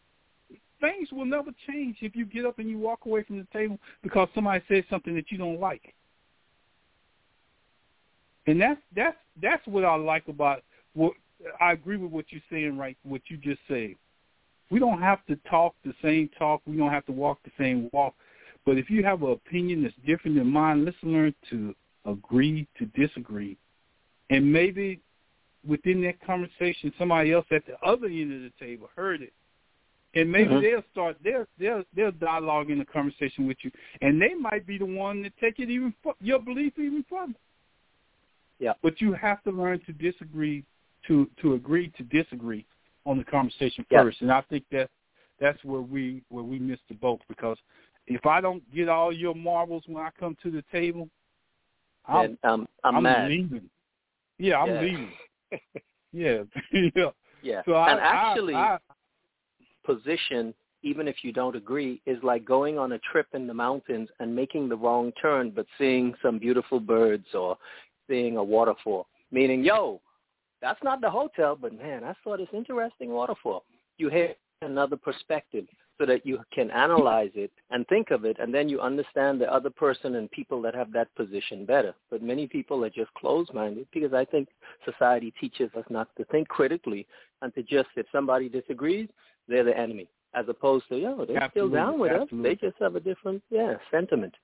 things will never change if you get up and you walk away from the table because somebody said something that you don't like. And that's that's that's what I like about what I agree with what you're saying right what you just said. We don't have to talk the same talk, we don't have to walk the same walk. But if you have an opinion that's different than mine, let's learn to agree to disagree. And maybe within that conversation somebody else at the other end of the table heard it and maybe mm-hmm. they'll start their their their dialogue in the conversation with you, and they might be the one that take it even your belief even further. Yeah. But you have to learn to disagree, to to agree to disagree on the conversation yeah. first, and I think that that's where we where we miss the boat because if I don't get all your marbles when I come to the table, I'm um, I'm, I'm mad. leaving. Yeah, I'm yeah. leaving. yeah, yeah. Yeah, so and I, actually, I, I, position, even if you don't agree, is like going on a trip in the mountains and making the wrong turn, but seeing some beautiful birds or seeing a waterfall. Meaning, yo, that's not the hotel, but man, I saw this interesting waterfall. You hear another perspective so that you can analyze it and think of it, and then you understand the other person and people that have that position better. But many people are just closed-minded because I think society teaches us not to think critically and to just, if somebody disagrees, they're the enemy, as opposed to, yo, they're absolutely, still down with absolutely. us. They just have a different, yeah, sentiment.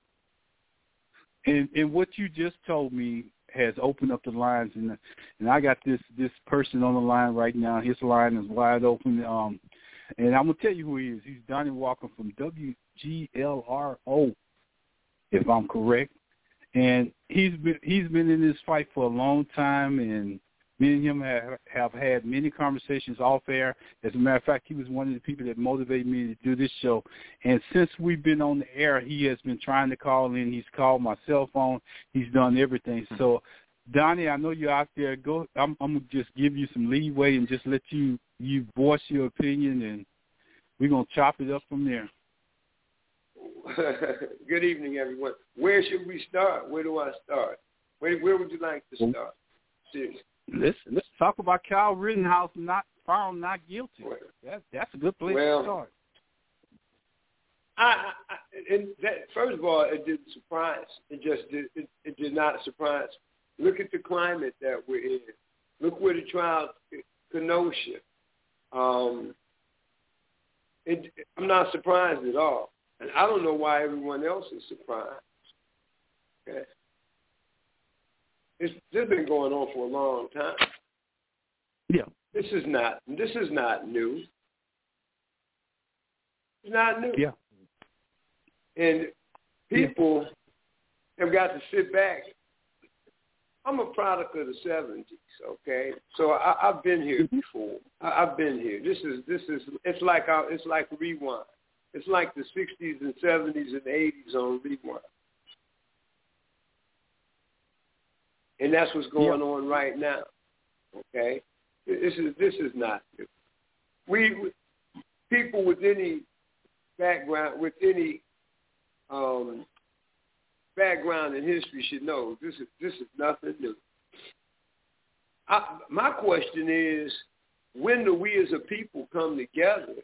And, and what you just told me has opened up the lines, and and I got this this person on the line right now. His line is wide open. Um, and I'm gonna tell you who he is. He's Donnie Walker from WGLRO, if I'm correct. And he's been he's been in this fight for a long time, and me and him have, have had many conversations off air. As a matter of fact, he was one of the people that motivated me to do this show. And since we've been on the air, he has been trying to call in. He's called my cell phone. He's done everything. Hmm. So, Donnie, I know you're out there. Go. I'm, I'm gonna just give you some leeway and just let you you voice your opinion, and we're gonna chop it up from there. Good evening, everyone. Where should we start? Where do I start? Where Where would you like to start? Seriously let's let's talk about Kyle Rittenhouse not found not guilty. Well, that, that's a good place well, to start. I, I and that first of all, it didn't surprise. It just did. It, it did not surprise. Look at the climate that we're in. Look where the trial, Kenosha. Um, it, I'm not surprised at all, and I don't know why everyone else is surprised. Okay. It's this been going on for a long time. Yeah. This is not this is not new. It's not new. Yeah. And people yeah. have got to sit back. I'm a product of the '70s, okay. So I, I've been here mm-hmm. before. I, I've been here. This is this is it's like our, it's like rewind. It's like the '60s and '70s and '80s on rewind. And that's what's going on right now. Okay, this is this is not new. We people with any background with any um, background in history should know this is this is nothing new. I, my question is, when do we as a people come together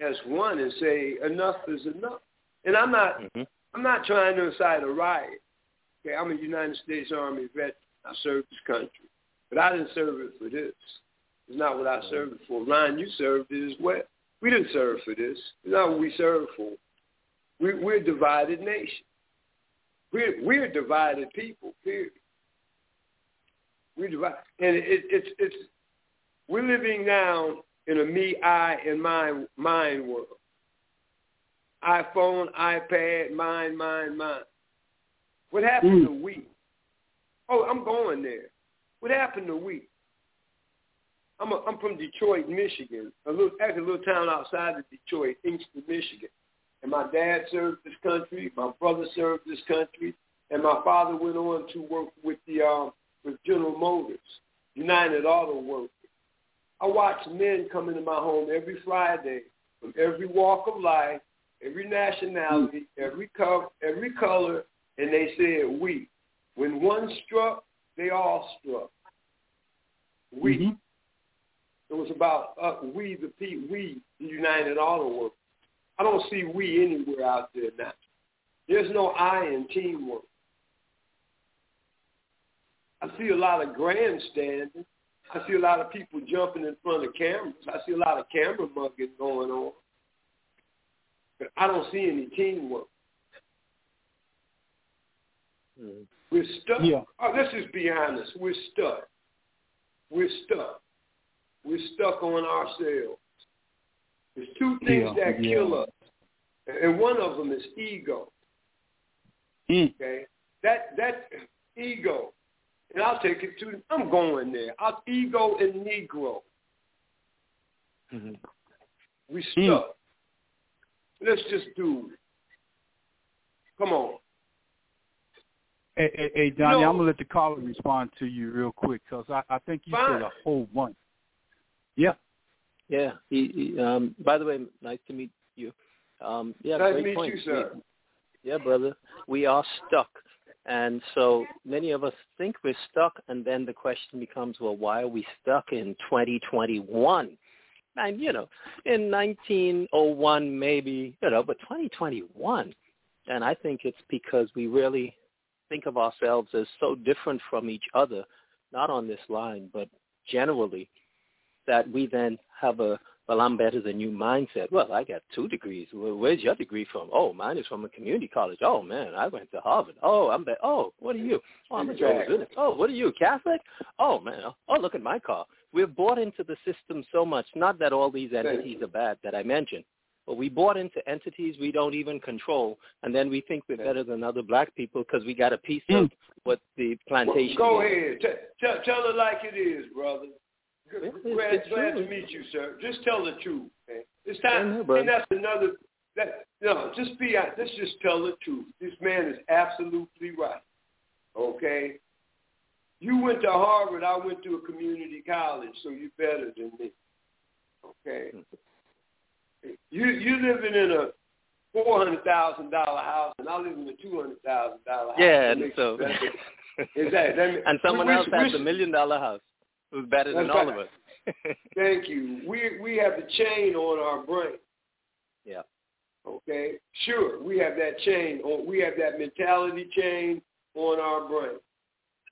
as one and say enough is enough? And I'm not mm-hmm. I'm not trying to incite a riot. Okay, I'm a United States Army veteran. I served this country. But I didn't serve it for this. It's not what I served it for. Ryan, you served it as well. We didn't serve for this. It's not what we served for. We, we're a divided nation. We're, we're divided people, period. We're divided. And it, it's, it's, we're living now in a me, I, and mine, mine world. iPhone, iPad, mine, mine, mine. What happened mm. to we? Oh, I'm going there. What happened to we? I'm a, I'm from Detroit, Michigan, a little actually a little town outside of Detroit, Inkster, Michigan. And my dad served this country, my brother served this country, and my father went on to work with the um, with General Motors, United Auto Workers. I watch men come into my home every Friday from every walk of life, every nationality, every color, every color, and they said we. When one struck, they all struck. We. Mm-hmm. It was about uh, we, the people, we, the United Auto Workers. I don't see we anywhere out there now. There's no I in teamwork. I see a lot of grandstanding. I see a lot of people jumping in front of cameras. I see a lot of camera mugging going on. But I don't see any teamwork. Mm-hmm. We're stuck. Yeah. Oh, let's just be honest. We're stuck. We're stuck. We're stuck on ourselves. There's two things yeah, that yeah. kill us, and one of them is ego. Mm. Okay, that that ego, and I'll take it to. I'm going there. Our ego and Negro. Mm-hmm. We stuck. Mm. Let's just do. Come on. Hey, hey, hey Donnie, I'm gonna let the caller respond to you real quick because I, I think you fine. said a whole bunch. Yeah. Yeah. He, he, um, by the way, nice to meet you. Um, yeah, nice great to meet point. you, sir. We, yeah, brother. We are stuck. And so many of us think we're stuck, and then the question becomes, well, why are we stuck in 2021? And, you know, in 1901 maybe, you know, but 2021. And I think it's because we really think of ourselves as so different from each other, not on this line, but generally, that we then have a, well, I'm better than you mindset. Well, I got two degrees. Well, where's your degree from? Oh, mine is from a community college. Oh, man, I went to Harvard. Oh, I'm better. Oh, what are you? Oh, I'm a Jehovah's. Oh, what are you, Catholic? Oh, man. Oh, look at my car. We're bought into the system so much, not that all these entities are bad that I mentioned, but we bought into entities we don't even control, and then we think we're better than other black people because we got a piece of hmm. what the plantation. Well, go is. ahead, tell, tell tell it like it is, brother. Glad, glad to meet you, sir. Just tell the truth. Man. It's time, know, and that's another. That no, just be. Let's just tell the truth. This man is absolutely right. Okay. You went to Harvard. I went to a community college, so you're better than me. Okay. You you living in a four hundred thousand dollar house, and I live in a two hundred thousand dollar house. Yeah, and so exactly. and someone else has a million dollar house who's better than all of us. Thank you. We we have the chain on our brain. Yeah. Okay. Sure, we have that chain on. We have that mentality chain on our brain.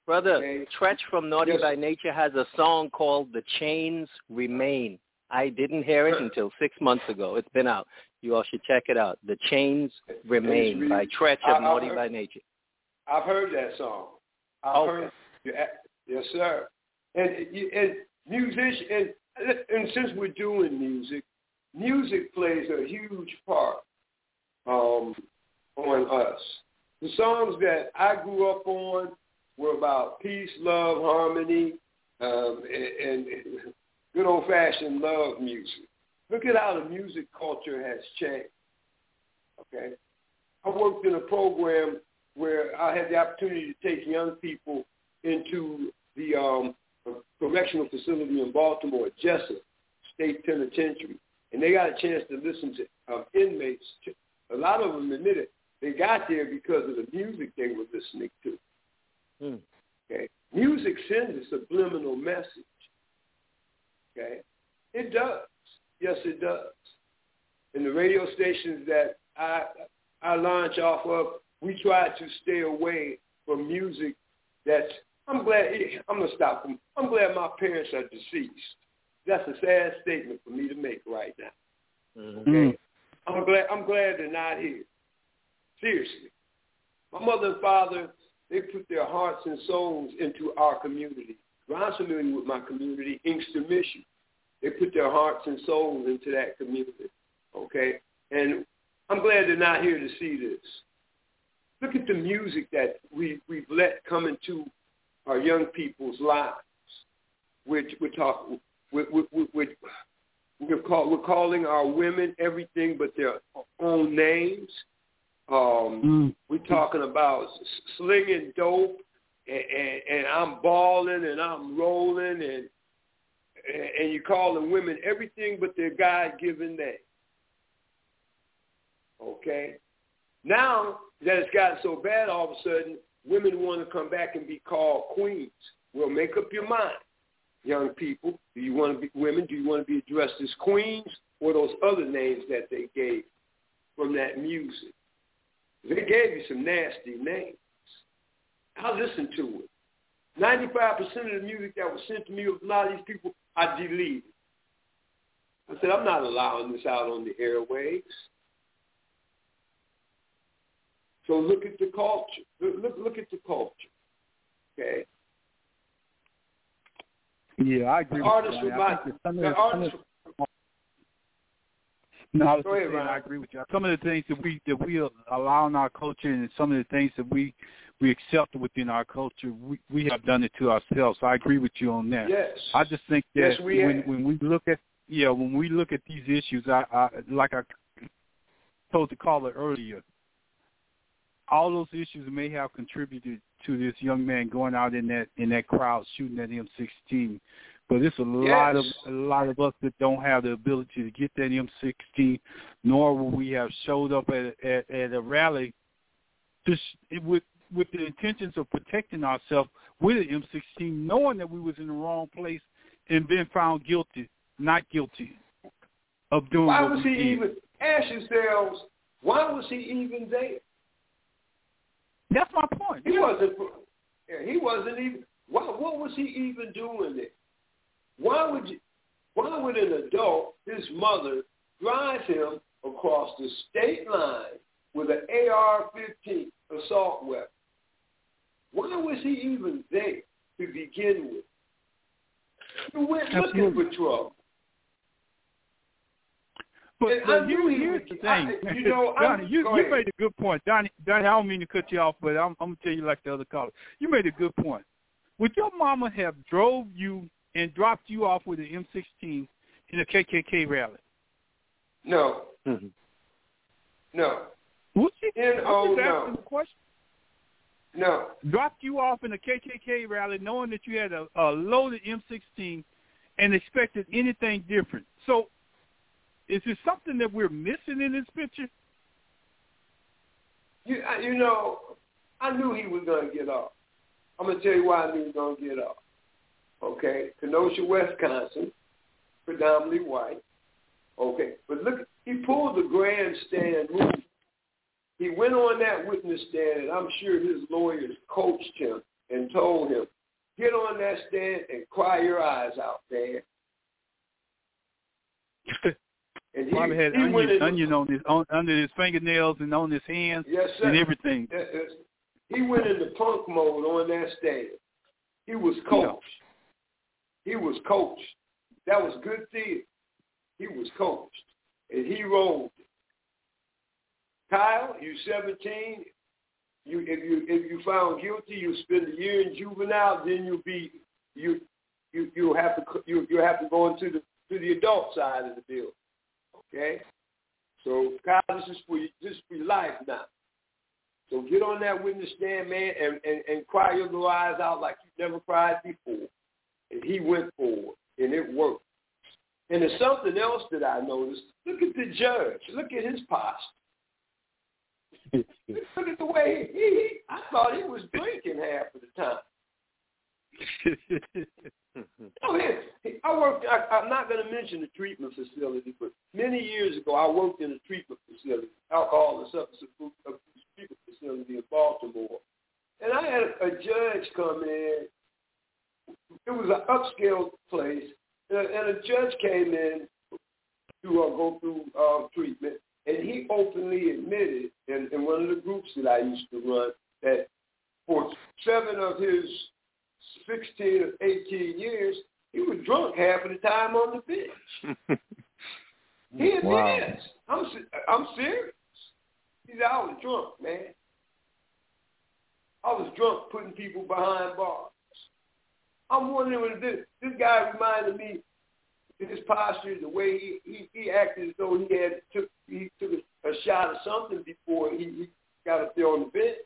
Brother, okay. Treach from Naughty yes. by Nature has a song called "The Chains Remain." I didn't hear it until six months ago. It's been out. You all should check it out. "The Chains Remain" really, by Treach of Naughty by Nature. I've heard that song. I've okay. heard. Yes, sir. And and musician and and since we're doing music, music plays a huge part um, on us. The songs that I grew up on were about peace, love, harmony, um, and, and good old-fashioned love music. Look at how the music culture has changed. Okay, I worked in a program where I had the opportunity to take young people into the um, correctional facility in Baltimore, Jessup State Penitentiary, and they got a chance to listen to uh, inmates. A lot of them admitted they got there because of the music they were listening to. Hmm. Okay, music sends a subliminal message. Okay, it does. Yes, it does. And the radio stations that I I launch off of, we try to stay away from music that's I'm glad. I'm gonna stop. I'm glad my parents are deceased. That's a sad statement for me to make right now. Mm-hmm. Okay. I'm glad. I'm glad they're not here. Seriously, my mother and father they put their hearts and souls into our community. I'm familiar with my community, Inkster Michigan. They put their hearts and souls into that community. Okay, and I'm glad they're not here to see this. Look at the music that we we've let come into our young people's lives. We're, we're talking, we're, we're, we're, we're, call, we're calling our women everything but their own names. Um, mm. We're talking about slinging dope, and, and, I'm balling and I'm rolling, and and you're calling women everything but their God-given name. Okay. Now that it's gotten so bad, all of a sudden women want to come back and be called queens. Well, make up your mind, young people. Do you want to be women? Do you want to be addressed as queens or those other names that they gave from that music? They gave you some nasty names. I listened to it. 95% of the music that was sent to me with a lot of these people, I deleted. I said, I'm not allowing this out on the airwaves. So look at the culture. Look, look, look at the culture. Okay. Yeah, I agree. The artists with my, the artists, No, I was saying, I agree with you. Some of the things that we that we allow in our culture, and some of the things that we we accept it within our culture, we we have done it to ourselves. I agree with you on that. Yes. I just think that yes, we when have. when we look at yeah when we look at these issues, I, I like I told the caller earlier, all those issues may have contributed to this young man going out in that in that crowd shooting at M16. But it's a lot of a lot of us that don't have the ability to get that M16, nor will we have showed up at at, at a rally just with with the intentions of protecting ourselves with an M16, knowing that we was in the wrong place and been found guilty, not guilty of doing why was he did. even ask yourselves why was he even there? That's my point. He Yeah. wasn't. He wasn't even. Why? What was he even doing there? Why would you? Why would an adult, his mother, drive him across the state line with an AR-15 assault weapon? Why was he even there to begin with? He went looking for trouble. But, And but I here- knew he here's would- the I- thing. you know, I'm- Donnie, you, you ahead. made a good point. Donnie, Donnie, I don't mean to cut you off, but I'm, I'm going to tell you like the other caller. You made a good point. Would your mama have drove you and dropped you off with an M16 in a KKK rally? No, Mhm. no, Would she? And, oh, no. the question. No. Dropped you off in a KKK rally knowing that you had a, a loaded M16 and expected anything different. So is there something that we're missing in this picture? You, you know, I knew he was going to get off. I'm going to tell you why I knew he was going to get off. Okay, Kenosha, Wisconsin, predominantly white. Okay, but look, he pulled the grandstand move. He went on that witness stand, and I'm sure his lawyers coached him and told him, get on that stand and cry your eyes out, man. And he, Probably had he onion, onion on his on, under his fingernails and on his hands yes, sir. and everything. Uh, uh, He went into punk mode on that stage. He was coached. He was coached. That was good theater. He was coached. And he rolled. Kyle, you 17. You if you if you found guilty, you spend a year in juvenile. Then you'll be you you you have to you you have to go into the to the adult side of the deal. Okay. So Kyle, this is for you, this is for your life now. So get on that witness stand, man, and, and, and cry your little eyes out like you never cried before. And he went forward, and it worked. And there's something else that I noticed. Look at the judge. Look at his posture. Look at the way he, he I thought he was drinking half of the time. Oh, yeah. I worked. I, I'm not going to mention the treatment facility, but many years ago, I worked in a treatment facility, alcohol and substance abuse treatment facility in Baltimore, and I had a, a judge come in. It was an upscale place, and, and a judge came in to uh, go through uh, treatment, and he openly admitted in, in one of the groups that I used to run that for seven of his 16 or 18 years, he was drunk half of the time on the bench. He admits. Wow. I'm I'm serious. He said, I was drunk, man. I was drunk putting people behind bars. I'm wondering if this, this guy reminded me his posture, the way he, he, he acted as though he had took he took a, a shot of something before he, he got up there on the bench.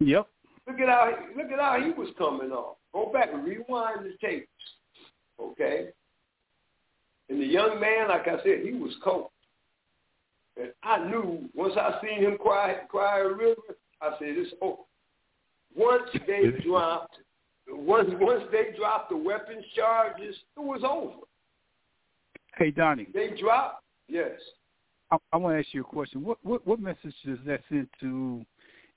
Yep. Look at how look at how he was coming off. Go back and rewind the tapes, okay? And the young man, like I said, he was cold. And I knew once I seen him cry cry a river, I said it's over. Once they dropped, once once they dropped the weapons charges, it was over. Hey, Donnie, They dropped, yes. I, I want to ask you a question. What, what what message does that send to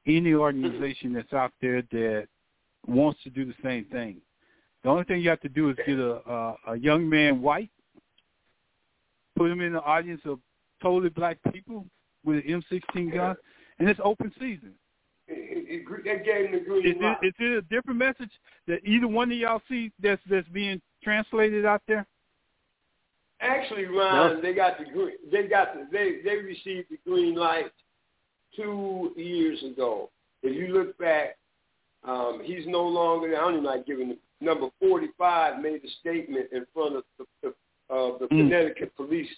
any mm-hmm. organization that's out there that wants to do the same thing? The only thing you have to do is get a a, a young man white, put him in the audience of totally black people with an M16 gun, and it's open season. It, it, it, gave him the green Is light. it, is it a different message that either one of y'all see that's that's being translated out there? Actually, Ron, no. they got the green. They got the they they received the green light two years ago. If you look back, um, he's no longer. I don't even like giving the number forty-five made a statement in front of the, the, uh, the mm. Connecticut police.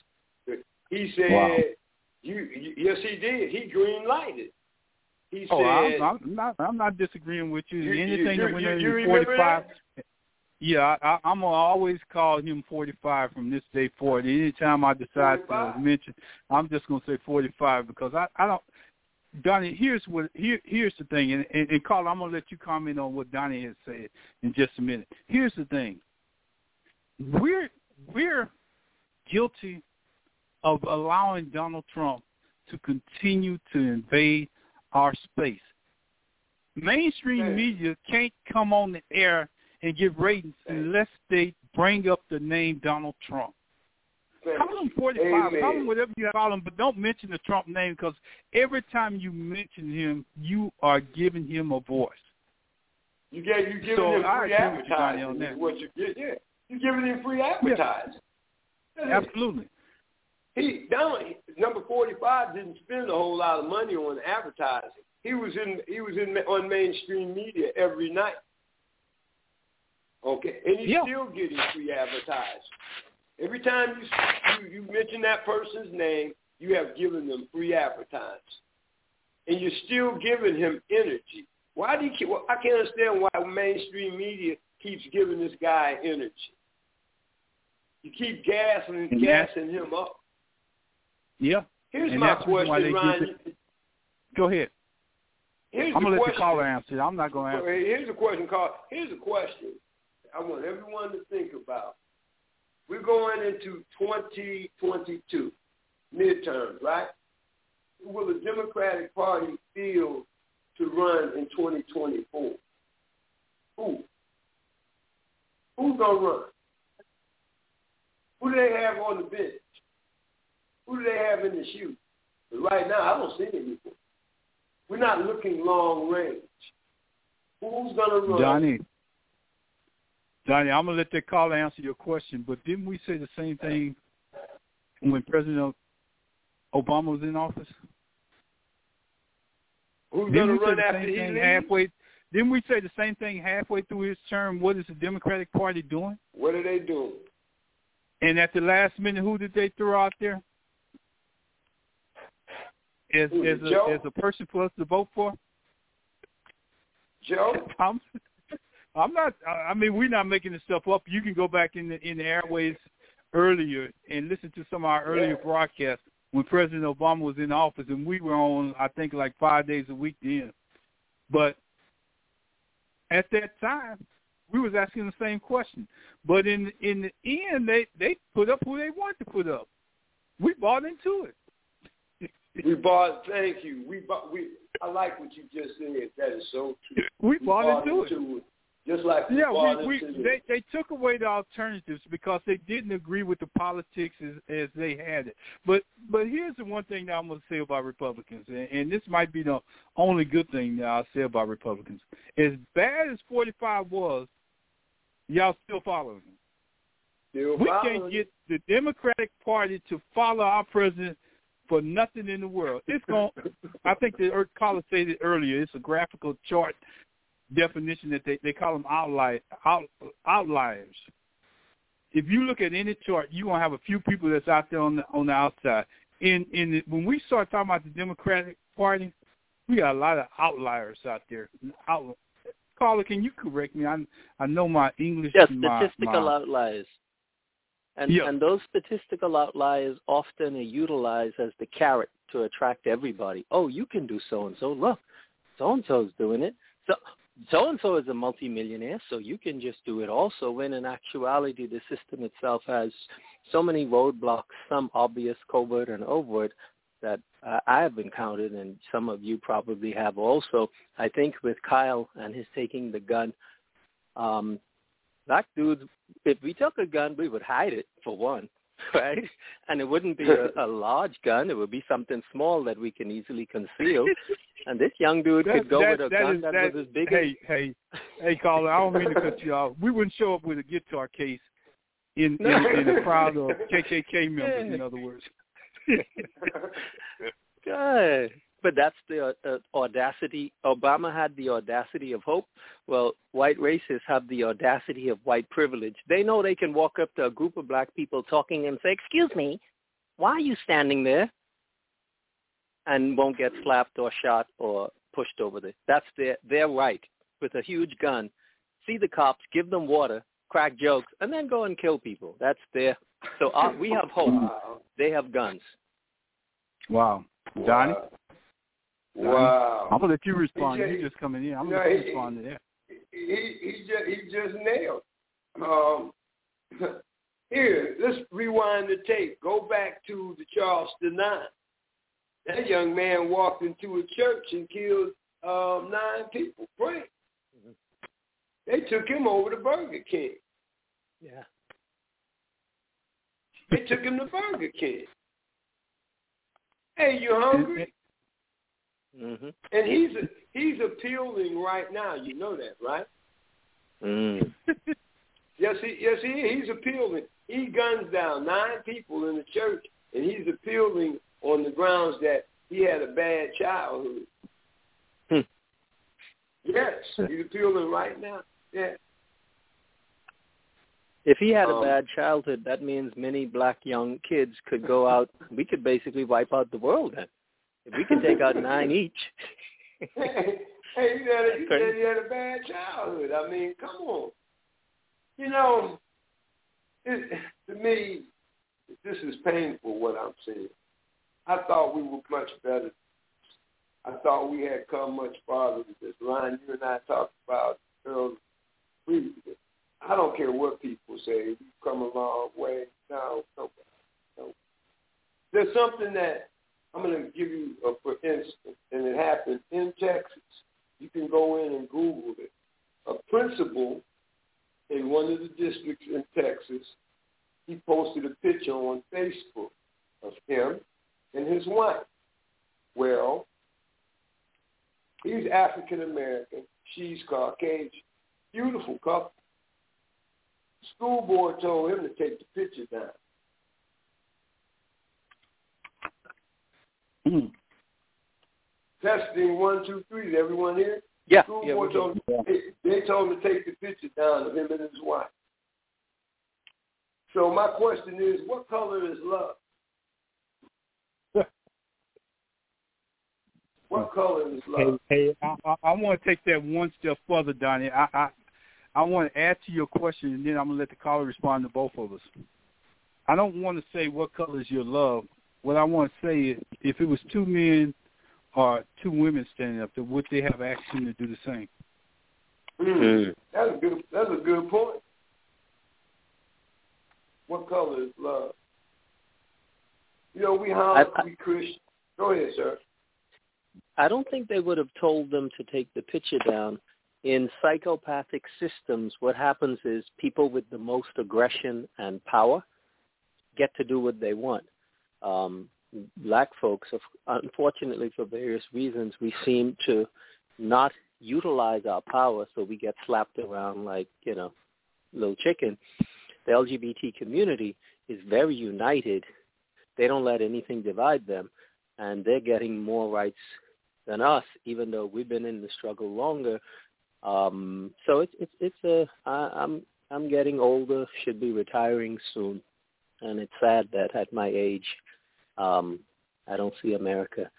He said, wow. you, you, yes, he did. He green lighted. He oh, said, I'm, I'm not. I'm not disagreeing with you. you Anything you, you, you, you 45. That? Yeah, I, I'm gonna always call him 45 from this day forward. Anytime I decide 45. to mention, I'm just gonna say 45 because I, I don't. Donnie, here's what here here's the thing, and, and, and Carl, I'm gonna let you comment on what Donnie has said in just a minute. Here's the thing. We're we're guilty of allowing Donald Trump to continue to invade our space. Mainstream media can't come on the air and give ratings unless they bring up the name Donald Trump. Call him 45. Amen. Call him whatever you call him, but don't mention the Trump name because every time you mention him, you are giving him a voice. You get you giving so him free advertising. What you get? Yeah, you giving him free advertising. Yeah. Absolutely. He down number forty five didn't spend a whole lot of money on advertising. He was in he was in on mainstream media every night. Okay, and he's yeah. still getting free advertising. Every time you, you you mention that person's name, you have given them free advertising, and you're still giving him energy. Why do you? Keep, well, I can't understand why mainstream media keeps giving this guy energy. You keep gassing and gassing him up. Yeah. Here's and my question, Ryan. Go ahead. Here's I'm gonna let the caller answer. I'm not gonna answer. Here's a question, Carl. Here's a question. I want everyone to think about. We're going into 2022 midterms, right? Will the Democratic Party feel to run in 2024? Who? Who's gonna run? Who do they have on the bench? Who do they have in the shoe? right now, I don't see anyone. We're not looking long range. Who's going to run? Johnny, Johnny, I'm gonna let that caller answer your question, but didn't we say the same thing when President Obama was in office? Who's didn't say the same thing halfway? Didn't we say the same thing halfway through his term? What is the Democratic Party doing? What are they doing? And at the last minute, who did they throw out there? As Ooh, as a, as a person for us to vote for? Joe? I'm, I'm not. I mean, we're not making this stuff up. You can go back in the in the airways earlier and listen to some of our earlier yeah. broadcasts when President Obama was in office, and we were on, I think, like five days a week then. But at that time, we was asking the same question. But in in the end, they they put up who they want to put up. We bought into it. We bought. Thank you. We bought. We. I like what you just said. That is so true. We, we bought, bought into, it. it. Just like yeah, we, we they they took away the alternatives because they didn't agree with the politics as as they had it. But but here's the one thing that I'm going to say about Republicans, and, and this might be the only good thing that I'll say about Republicans. As bad as 45 was, y'all still following him. Still we can't get the Democratic Party to follow our president for nothing in the world. It's going. I think the caller said it earlier. It's a graphical chart definition that they, they call them outlier, out, outliers. If you look at any chart, you're gonna have a few people that's out there on the on the outside. In in the, when we start talking about the Democratic Party, we got a lot of outliers out there. Out, Carla, can you correct me? I I know my English. Yes, my, statistical my, outliers. And and those statistical outliers often are utilized as the carrot to attract everybody. Oh, you can do so and so. Look, so and so's doing it. So so and so is a multimillionaire, so you can just do it also. When in actuality, the system itself has so many roadblocks, some obvious, covert, and overt, that uh, I have encountered, and some of you probably have also. I think with Kyle and his taking the gun, um, that dude, if we took a gun, we would hide it for one. right? And it wouldn't be a, a large gun; it would be something small that we can easily conceal. And this young dude that, could go that, with a that gun is, that, that was as big hey, as. Hey, hey, caller, I don't mean to cut you off. We wouldn't show up with a guitar case in in, in a crowd of KKK members. In other words. Good. But that's the uh, audacity. Obama had the audacity of hope. Well, white racists have the audacity of white privilege. They know they can walk up to a group of black people talking and say, "Excuse me, why are you standing there?" and won't get slapped or shot or pushed over there. That's their their right with a huge gun. See the cops, give them water, crack jokes, and then go and kill people. That's their. So uh, we have hope. Wow. They have guns. Wow, Donnie. Wow. Wow. I'm gonna let you respond. Just, you just coming in. I'm gonna let you respond to that. He he just he just nailed. Um, here, let's rewind the tape. Go back to the Charleston Nine. That young man walked into a church and killed um, nine people praying. Mm-hmm. They took him over to Burger King. Yeah. They took him to Burger King. Hey, you hungry? Mm-hmm. And he's he's appealing right now. You know that, right? Mm. yes, he yes he he's appealing. He guns down nine people in the church, and he's appealing on the grounds that he had a bad childhood. Hmm. Yes, he's appealing right now. Yeah. If he had a Um, bad childhood, that means many black young kids could go out. We could basically wipe out the world then. If we could take out nine each. hey, you had a, you said he had a bad childhood. I mean, come on. You know, it, to me, this is painful what I'm saying. I thought we were much better. I thought we had come much farther with this line you and I talked about earlier. We, I don't care what people say. We've come a long way. No, no, no. There's something that I'm going to give you, a, for instance, and it happened in Texas. You can go in and Google it. A principal in one of the districts in Texas, he posted a picture on Facebook of him and his wife. Well, he's African American. She's Caucasian. Beautiful couple. School board told him to take the picture down. Hmm. Testing one, two, three. Is everyone here? Yeah. School yeah, board told him, they, they told him to take the picture down of him and his wife. So my question is, what color is love? What color is love? Hey, hey I, I, I want to take that one step further, Donnie. I, I I want to add to your question, and then I'm gonna let the caller respond to both of us. I don't want to say what color is your love. What I want to say is, if it was two men or two women standing up there, would they have action to do the same? Mm. That's a good. That's a good point. What color is love? You know, we holler, I- I- we Christian. Go ahead, sir. I don't think they would have told them to take the picture down. In psychopathic systems, what happens is people with the most aggression and power get to do what they want. Um, black folks, unfortunately for various reasons, we seem to not utilize our power, so we get slapped around like, you know, little chicken. The LGBT community is very united. They don't let anything divide them, and they're getting more rights than us, even though we've been in the struggle longer. Um, so it's it's it's a I, I'm I'm getting older, should be retiring soon, and it's sad that at my age, um, I don't see America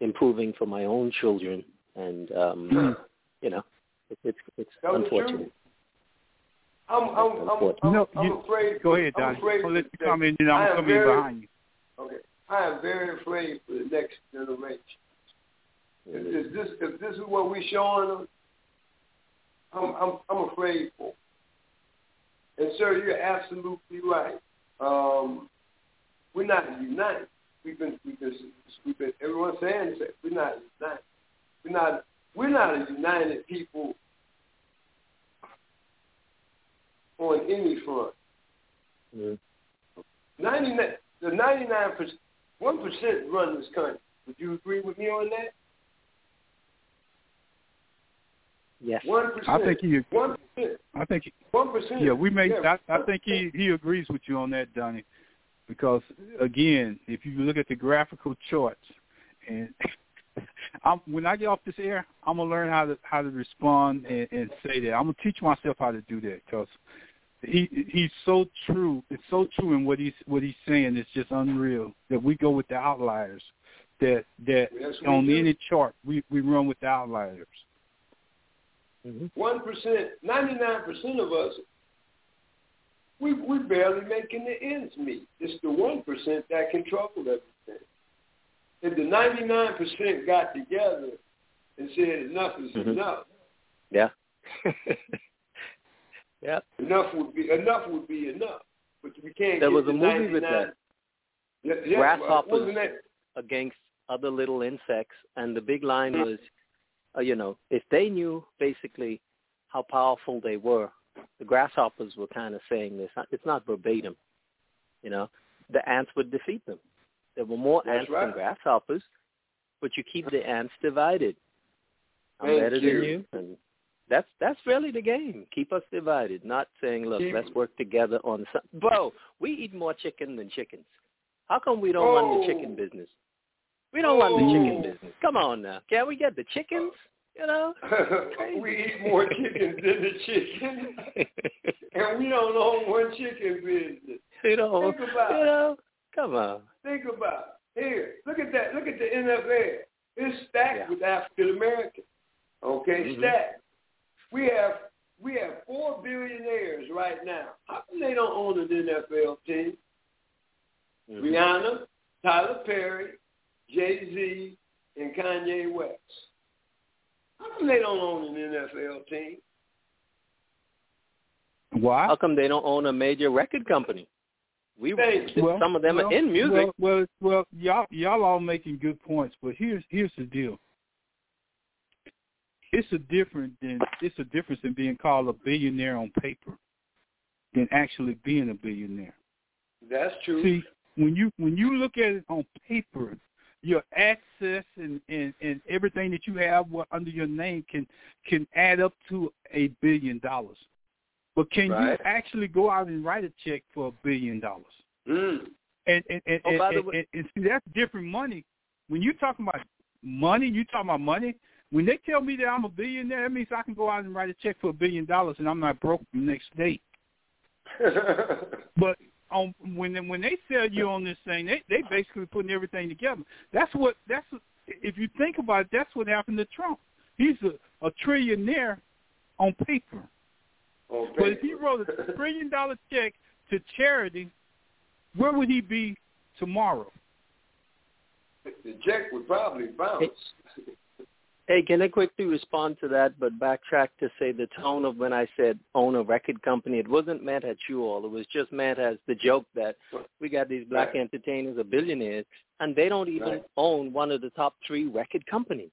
improving for my own children, and um, you know, it, it's it's Tell unfortunate. I'm I'm I'm, I'm, No, I'm you- afraid. Go ahead, I'm I'll let you that- come in, and I I'm coming very- behind you. Okay, I am very afraid for the next generation. If, if this if this is what we're showing them, I'm I'm I'm afraid for. And sir, you're absolutely right. Um, we're not united. We've been we've been we've been everyone's saying this. We're not united. We're not we're not a united people on any front. Mm. Ninety nine the ninety nine percent one percent run this country. Would you agree with me on that? Yes. One percent. I think you. one I think one percent. Yeah, we may. Yeah. I, I think he he agrees with you on that, Donnie, because again, if you look at the graphical charts, and I'm, when I get off this air, I'm gonna learn how to how to respond and, and say that. I'm gonna teach myself how to do that because he he's so true. It's so true in what he's what he's saying. It's just unreal that we go with the outliers. That that Yes, on do. any chart we we run with the outliers. Mm-hmm. One percent, ninety nine percent of us, we we barely making the ends meet. It's the one percent that control everything. If the ninety nine percent got together and said enough is Mhm. enough, Yeah. yeah. enough would be enough would be enough. But we can't. There was the a movie 99 with that. Yeah, yeah, Grasshoppers. That? against other little insects, and the big line Mm. was, uh, you know, if they knew basically how powerful they were, the grasshoppers were kind of saying this. It's not verbatim, you know. The ants would defeat them. There were more That's ants right. than grasshoppers, but you keep the ants divided. I'm Thank better you. than you, and that's that's really the game. Keep us divided, not saying, look, let's work together on some. Bro, we eat more chicken than chickens. How come we don't run the oh. chicken Oh. business? We don't run the oh. chicken Oh. business. Come on now. Can we get the chickens? You know? we eat more chickens than the chicken, and we don't own one chicken business. you know, Think about you know, come on. Think about it. Here, look at that. Look at the NFL. It's stacked Yeah. with African Americans. Okay, Mhm. stacked. We have we have four billionaires right now. How come they don't own an NFL team? Mhm. Rihanna, Tyler Perry, Jay Z, and Kanye West. How come they don't own an NFL team? Why? How come they don't own a major record company? We Thank Well, some of them well, are in music. Well, well, well, y'all y'all all making good points, but here's here's the deal. It's a different than it's a difference in being called a billionaire on paper than actually being a billionaire. That's true. See, when you when you look at it on paper, your access and, and, and everything that you have under your name can can add up to a billion dollars. But can Right. you actually go out and write a check for a billion dollars? Mm. And and and, Oh, and, and, way- and, and see that's different money. When you're talking about money, you talking about money. When they tell me that I'm a billionaire, that means I can go out and write a check for a billion dollars, and I'm not broke the next day. But on when they, when they sell you on this thing, they they basically putting everything together. That's what that's if you think about it, that's what happened to Trump. He's a, a trillionaire on paper. On But if he wrote a trillion dollar check to charity, where would he be tomorrow? the check would probably bounce. Hey, can I quickly respond to that, but backtrack to say the tone of when I said own a record company, it wasn't meant at you all. It was just meant as the joke that we got these black Right. entertainers or billionaires, and they don't even Right. own one of the top three record companies.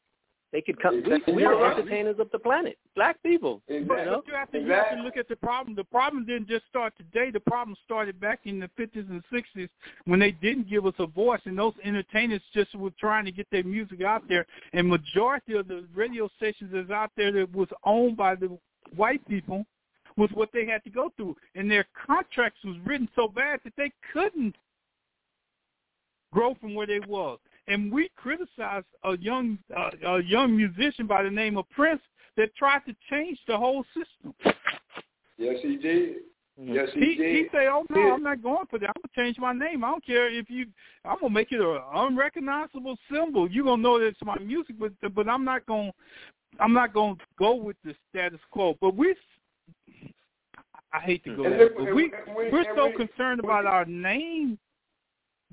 They could come. We, Exactly. we You're entertainers of the planet, black people. But, Exactly. You know? but you have to, you have to look at the problem. The problem didn't just start today. The problem started back in the 50s and 60s when they didn't give us a voice, and those entertainers just were trying to get their music out there. And majority of the radio stations that's out there that was owned by the white people was what they had to go through, and their contracts was written so bad that they couldn't grow from where they was. And we criticized a young uh, a young musician by the name of Prince that tried to change the whole system. Yes, he did. Mhm. Yes, he, He did. he say, "Oh no, Yeah. I'm not going for that. I'm gonna change my name. I don't care if you. I'm gonna make it an unrecognizable symbol. You are gonna know that it's my music, but but I'm not gonna I'm not gonna go with the status quo. But we, I hate to go And there, look, but we, we we're so we- concerned we- about our name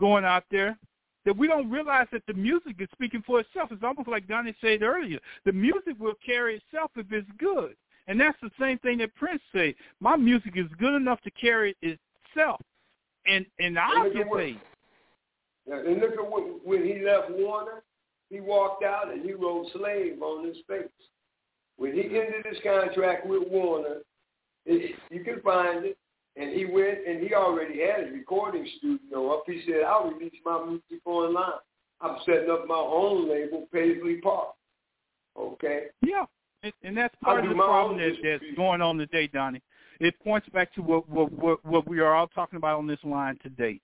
going out there that we don't realize that the music is speaking for itself. It's almost like Donnie said earlier. The music will carry itself if it's good. And that's the same thing that Prince said. My music is good enough to carry itself. And and I'll look at get what- paid. Yeah, and look at when, when he left Warner, he walked out and he wrote "slave" on his face. When he ended his contract with Warner, it, you can find it. And he went and he already had his recording studio up. He said, "I'll release my music online. I'm setting up my own label, Paisley Park." Okay. Yeah. and, and that's part of the problem that, that's going on today, Donnie. It points back to what, what what what we are all talking about on this line today.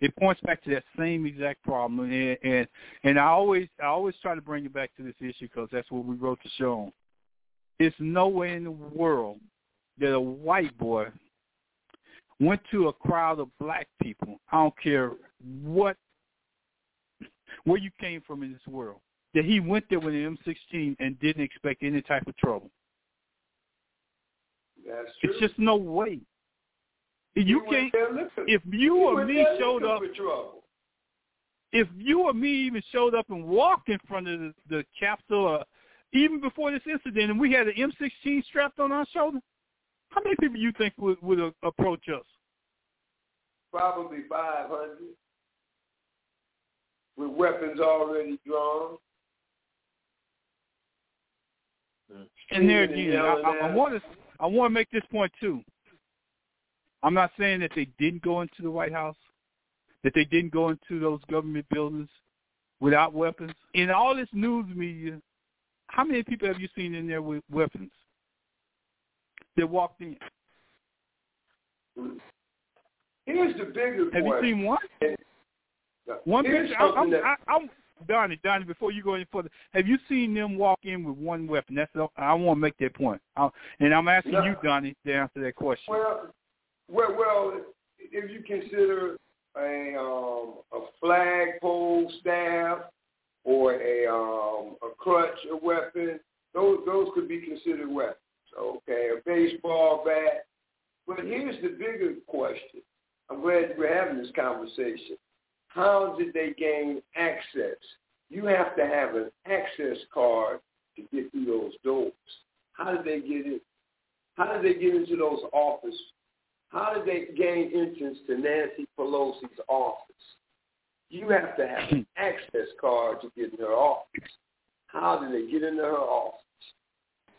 It points back to that same exact problem, and and, and I always I always try to bring it back to this issue because that's what we wrote the show on. It's no way in the world that a white boy went to a crowd of black people. I don't care what where you came from in this world. That he went there with an M16 and didn't expect any type of trouble. That's true. It's just no way. You can't. If you or me showed up, if you or me even showed up and walked in front of the, the Capitol, or even before this incident, and we had an M16 strapped on our shoulder, how many people you think would would uh, approach us? Probably 500 with weapons already drawn. And there again, I, I want to I want to make this point too. I'm not saying that they didn't go into the White House, that they didn't go into those government buildings without weapons. In all this news media, how many people have you seen in there with weapons that walked in? Here's the bigger Have you seen one? One Here's picture. I'm, that- I, I'm Donnie, Donnie. Before you go any further, have you seen them walk in with one weapon? That's I want to make that point. I, and I'm asking No. you, Donnie, to answer that question. Well, well, well, if you consider a um, a flagpole staff or a um, a crutch a weapon, those those could be considered weapons. Okay, a baseball bat. But here's the bigger question. I'm glad we're having this conversation. How did they gain access? You have to have an access card to get through those doors. How did they get in? How did they get into those offices? How did they gain entrance to Nancy Pelosi's office? You have to have an access card to get in her office. How did they get into her office?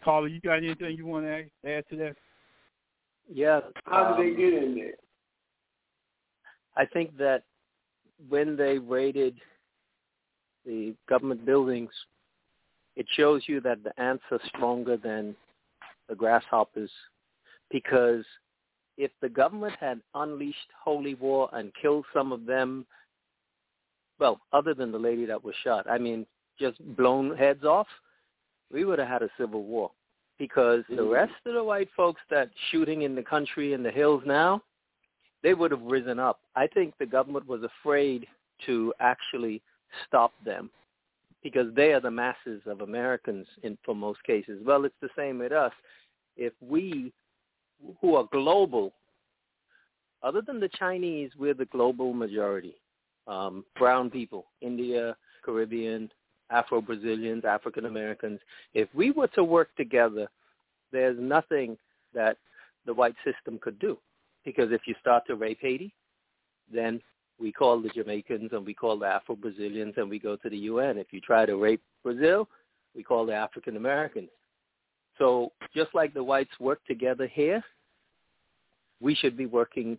Carla, you got anything you want to add, add to that? Yeah. How did um, they get in there? I think that when they raided the government buildings, it shows you that the ants are stronger than the grasshoppers because if the government had unleashed holy war and killed some of them, well, other than the lady that was shot, I mean, just blown heads off, we would have had a civil war because the rest of the white folks that shooting in the country in the hills now, they would have risen up. I think the government was afraid to actually stop them because they are the masses of Americans in for most cases. Well, it's the same with us. If we who are global, other than the Chinese, we're the global majority. Um, brown people, India, Caribbean, Afro-Brazilians, African Americans. If we were to work together, there's nothing that the white system could do. Because if you start to rape Haiti, then we call the Jamaicans and we call the Afro-Brazilians and we go to the UN. If you try to rape Brazil, we call the African Americans. So just like the whites work together here, we should be working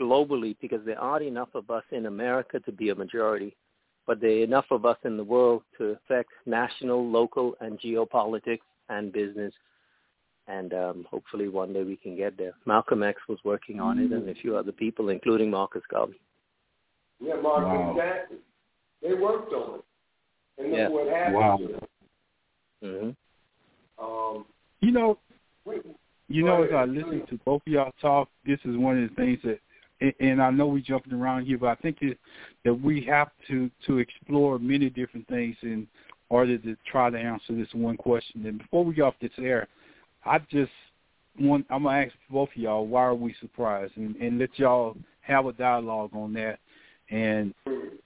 globally because there aren't enough of us in America to be a majority, but there are enough of us in the world to affect national, local, and geopolitics and business. And um, hopefully one day we can get there. Malcolm X was working on it, and a few other people, including Marcus Garvey. Yeah, Marcus Wow. Jackson. They worked on it. And look Yeah. what happened Wow. to them. hmm Um, You know, we, You Go know, as. I listen to both of y'all talk, this is one of the things that, and- I know we're jumping around here, but I think that, that we have to to explore many different things in order to try to answer this one question. And before we get off this air, I just want I'm gonna ask both of y'all why are we surprised, and, and let y'all have a dialogue on that, and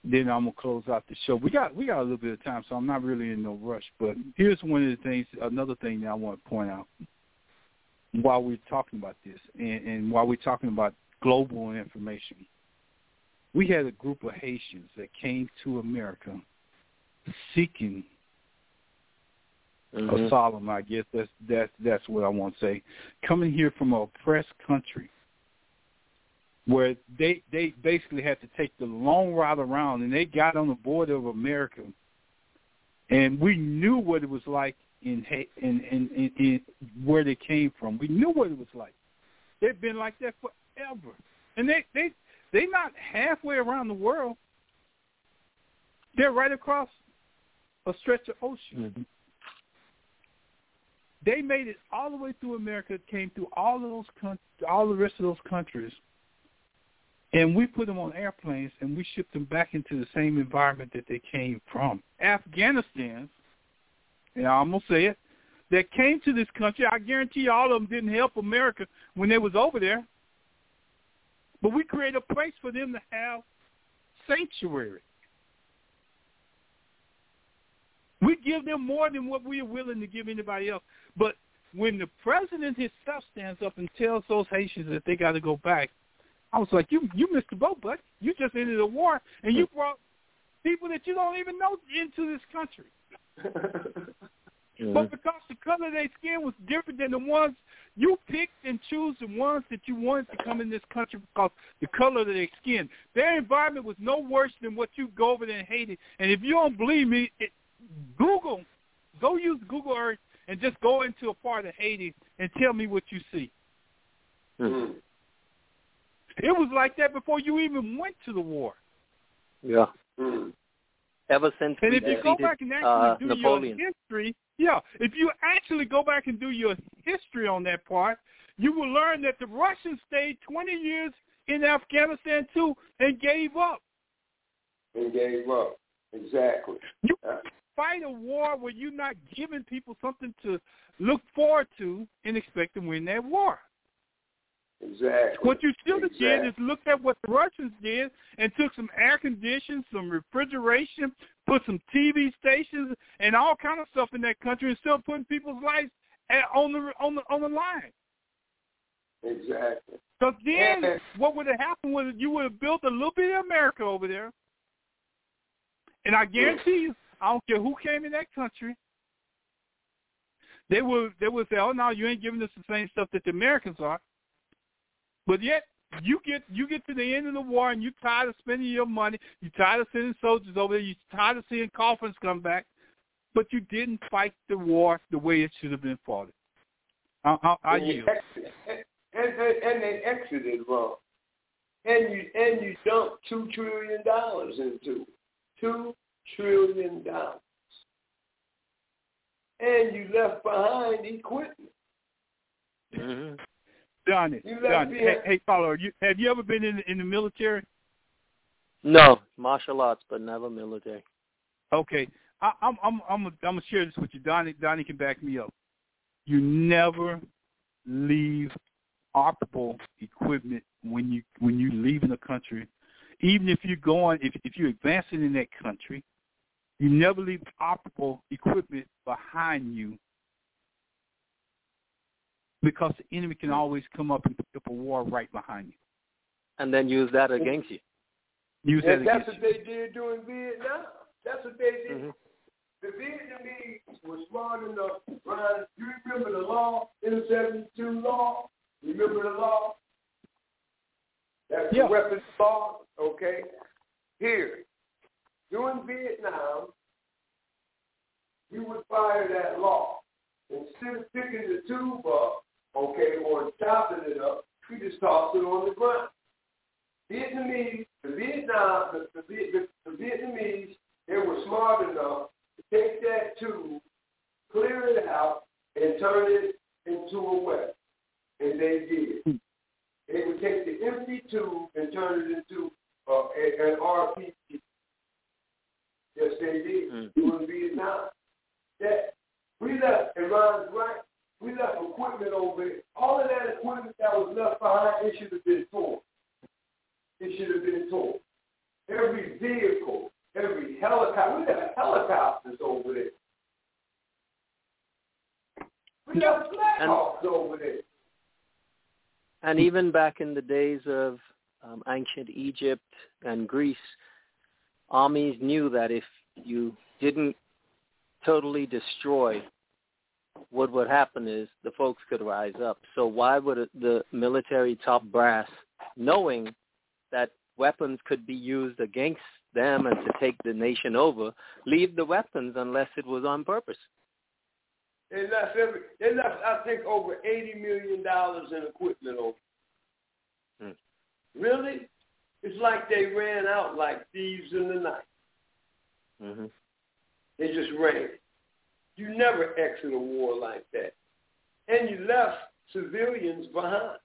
then I'm gonna close out the show. We got we got a little bit of time, so I'm not really in no rush. But here's one of the things, another thing that I want to point out while we're talking about this and, and while we're talking about global information. We had a group of Haitians that came to America seeking Mhm. asylum, I guess that's that's that's what I want to say. Coming here from an oppressed country where they they basically had to take the long route around and they got on the border of America and we knew what it was like in in in, in, in where they came from. We knew what it was like. They've been like that forever, and they they they not halfway around the world. They're right across a stretch of ocean. Mm-hmm. They made it all the way through America, came through all of those con- all the rest of those countries, and we put them on airplanes and we shipped them back into the same environment that they came from. Afghanistan, and I'm gonna say it, that came to this country. I guarantee you, all of them didn't help America when they was over there. But we create a place for them to have sanctuary. We give them more than what we are willing to give anybody else. But when the president himself stands up and tells those Haitians that they got to go back, I was like, you you missed the boat, bud. You just ended a war, and you brought people that you don't even know into this country. mm-hmm. But because the color of their skin was different than the ones you picked and choose the ones that you wanted to come in this country because the color of their skin. Their environment was no worse than what you go over there and Haiti. And if you don't believe me, it, Google, go use Google Earth and just go into a part of Haiti and tell me what you see. Mm-hmm. It was like that before you even went to the war. Yeah. Mm-hmm. Ever since and if you go back and actually uh, do Napoleon. your history, yeah, if you actually go back and do your history on that part, you will learn that the Russians stayed 20 years in Afghanistan too and gave up. And gave up. Exactly. You uh, fight a war where you're not giving people something to look forward to and expect to win that war. Exactly. What you should have exactly. did is looked at what the Russians did and took some air conditioning, some refrigeration, put some TV stations and all kind of stuff in that country, and still putting people's lives at, on the on the on the line. Exactly. Because then, what would have happened was you would have built a little bit of America over there, and I guarantee you, I don't care who came in that country, they would they would say, "Oh no, you ain't giving us the same stuff that the Americans are." But yet you get you get to the end of the war and you're tired of spending your money. You're tired of sending soldiers over there. You're tired of seeing coffins come back, but you didn't fight the war the way it should have been fought. I, I, I and, yield. and, and, and they exited wrong, and you and you dumped two trillion dollars into two trillion dollars, and you left behind equipment. Mm-hmm. Done it. Done it. Hey, hey, follower, you, have you ever been in in the military? No, martial arts, but never military. Okay, I, I'm I'm I'm I'm gonna share this with you. Donnie Donnie can back me up. You never leave operable equipment when you when you leaving a country, even if you're going if if you're advancing in that country, you never leave operable equipment behind you because the enemy can always come up and put up a war right behind you. And then use that against you. Use and that that's against what you. they did during Vietnam. That's what they did. Mm-hmm. The Vietnamese were smart enough. Ryan, you remember the law, M72 LAW? Remember the law? That's Yeah. the weapons law, okay? Here, during Vietnam, you would fire that law. Instead of picking the tube up, okay, or chopping it up, we just toss it on the ground. Vietnamese, the Vietnam, the, the, the, the Vietnamese, they were smart enough to take that tube, clear it out, and turn it into a weapon. And they did. They would take the empty tube and turn it into uh, a, an RPG. Yes, they did. Mm. During Vietnam. That we left, and Ron's right, we left equipment over there. All of that equipment that was left behind, it should have been torn. It should have been torn. Every vehicle, every helicopter, we got helicopters over there. We got Blackhawks over there. And even back in the days of um, ancient Egypt and Greece, armies knew that if you didn't totally destroy, what would happen is the folks could rise up. So why would the military top brass, knowing that weapons could be used against them and to take the nation over, leave the weapons unless it was on purpose. They left every. They left, I think, over eighty million dollars in equipment over. Hmm. Really? It's like they ran out like thieves in the night. Mm-hmm. They just ran. You never exit a war like that, and you left civilians behind.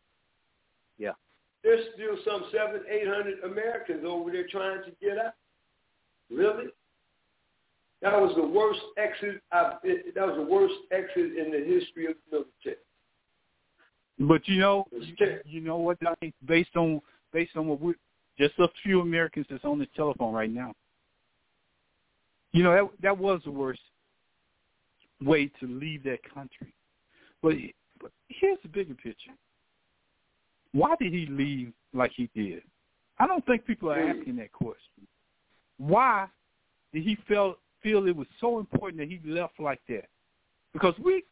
Yeah. There's still some seven, eight hundred Americans over there trying to get out. Really? That was the worst exit. I've, that was the worst exit in the history of the military. But you know, you know what? I mean, based on based on what we just a few Americans that's on the telephone right now. You know that that was the worst way to leave that country. But, but here's the bigger picture. Why did he leave like he did? I don't think people are asking that question. Why did he feel feel it was so important that he left like that? Because we,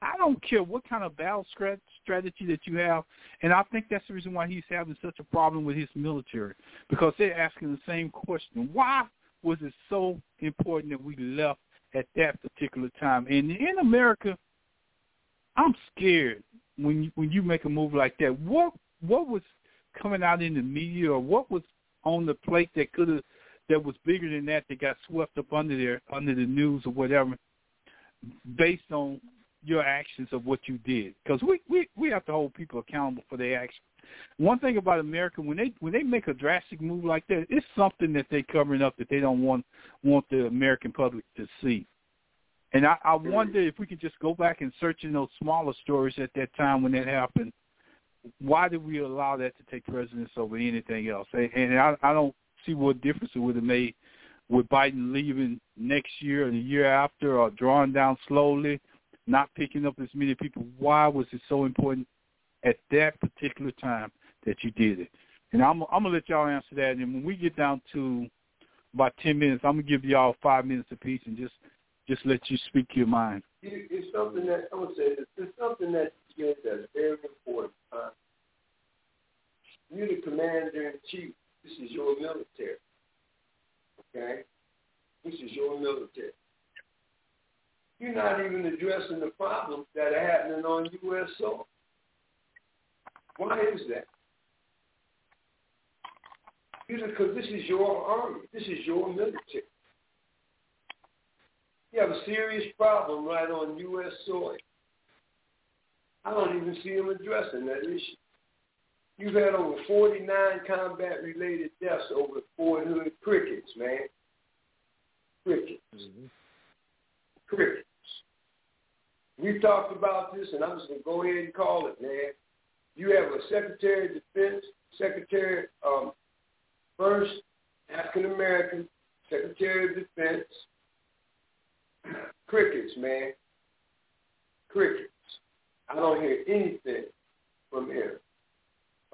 I don't care what kind of battle strategy that you have, and I think that's the reason why he's having such a problem with his military because they're asking the same question: Why was it so important that we left at that particular time? And in America, I'm scared when you, when you make a move like that. What what was coming out in the media, or what was on the plate that could have that was bigger than that that got swept up under there under the news or whatever, based on your actions of what you did? Because we we we have to hold people accountable for their actions. One thing about America, when they when they make a drastic move like that, it's something that they're covering up that they don't want want the American public to see. And I, I mm-hmm. wonder if we could just go back and search in those smaller stories at that time when that happened. Why did we allow that to take precedence over anything else? And, and I, I don't see what difference it would have made with Biden leaving next year or the year after or drawing down slowly, not picking up as many people. Why was it so important at that particular time that you did it? And I'm, I'm to let y'all answer that. And when we get down to about 10 minutes, I'm to give y'all five minutes apiece and just – just let you speak your mind. It's something that I would say. It's something that you that's very important. Uh, you're the commander in chief. This is your military. Okay, this is your military. You're not even addressing the problems that are happening on U.S. soil. Why is that? Because this is your army. This is your military. You have a serious problem right on U.S. soil. I don't even see them addressing that issue. You've had over 49 combat-related deaths over Fort Hood crickets, man. Crickets. Mm-hmm. Crickets. We've talked about this, and I'm just going to go ahead and call it, man. You have a Secretary of Defense, Secretary, um, first African American, Secretary of Defense, Crickets, man. Crickets. I don't hear anything from him.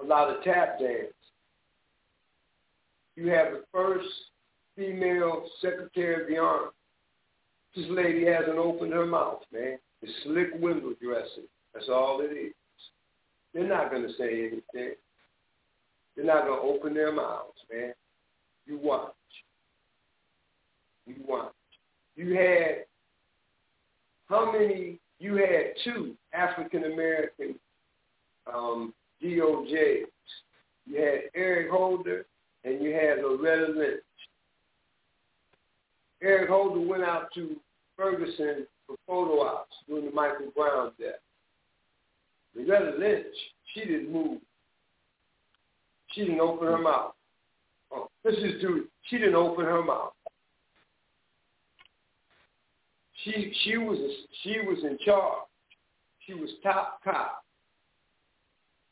A lot of tap dance. You have the first female Secretary of the Army. This lady hasn't opened her mouth, man. It's slick window dressing. That's all it is. They're not going to say anything. They're not going to open their mouths, man. You watch. You watch. You had how many? You had two African American um, DOJs. You had Eric Holder and you had Loretta Lynch. Eric Holder went out to Ferguson for photo ops during the Michael Brown death. Loretta Lynch, she didn't move. She didn't open her mouth. Oh, this is true. She didn't open her mouth. She she was a, she was in charge. She was top cop.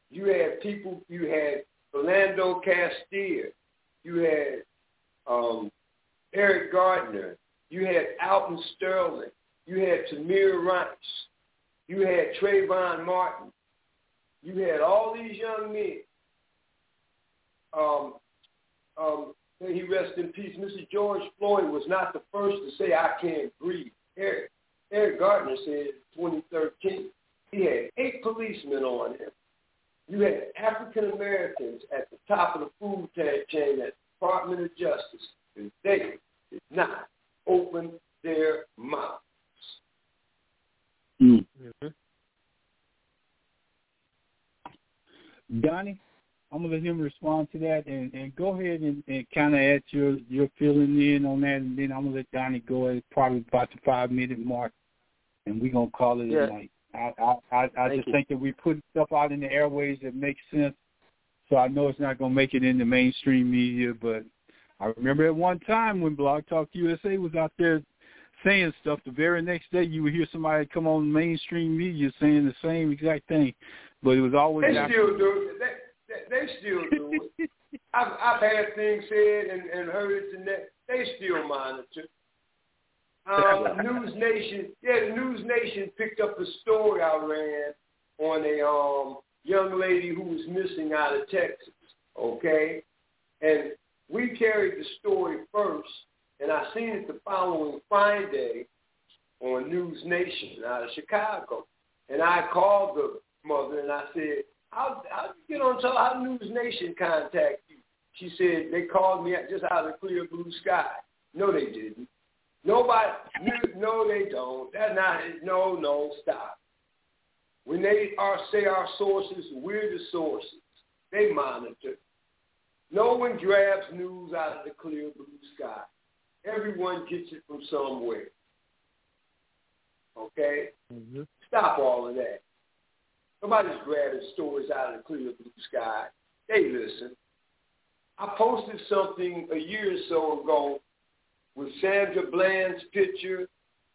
You had people. You had Philando Castile. You had um, Eric Gardner. You had Alton Sterling. You had Tamir Rice. You had Trayvon Martin. You had all these young men. Um, um, may he rest in peace. Mr. George Floyd was not the first to say, I can't breathe. Eric, Eric Gardner said in 2013 he had eight policemen on him. You had African Americans at the top of the food chain at the Department of Justice because they did not open their mouths. Mm. Mm-hmm. Donnie, I'm gonna let him respond to that, and, and go ahead and, and kind of add your your feeling in on that, and then I'm gonna let Donnie go at probably about the five minute mark, and we're gonna call it yeah. a night. I I I, I just you. think that we put stuff out in the airways that makes sense. So I know it's not gonna make it in the mainstream media, but I remember at one time when Blog Talk USA was out there saying stuff, the very next day you would hear somebody come on mainstream media saying the same exact thing. But it was always they after. still do. They, they, they still do it. I've I've had things said and, and heard it and that they still monitor. Um, News Nation, yeah, News Nation picked up a story I ran on a um young lady who was missing out of Texas. Okay, and we carried the story first, and I seen it the following Friday on News Nation out of Chicago, and I called the mother, and I said, how how did you get on top? How News Nation contact you? She said they called me just out of the clear blue sky. No, they didn't. Nobody. No, they don't. That's not. No, no, stop. When they are say our sources, we're the sources. They monitor. No one grabs news out of the clear blue sky. Everyone gets it from somewhere. Okay? Mm-hmm. Stop all of that. Nobody's grabbing stories out of the clear blue sky. They listen. I posted something a year or so ago with Sandra Bland's picture,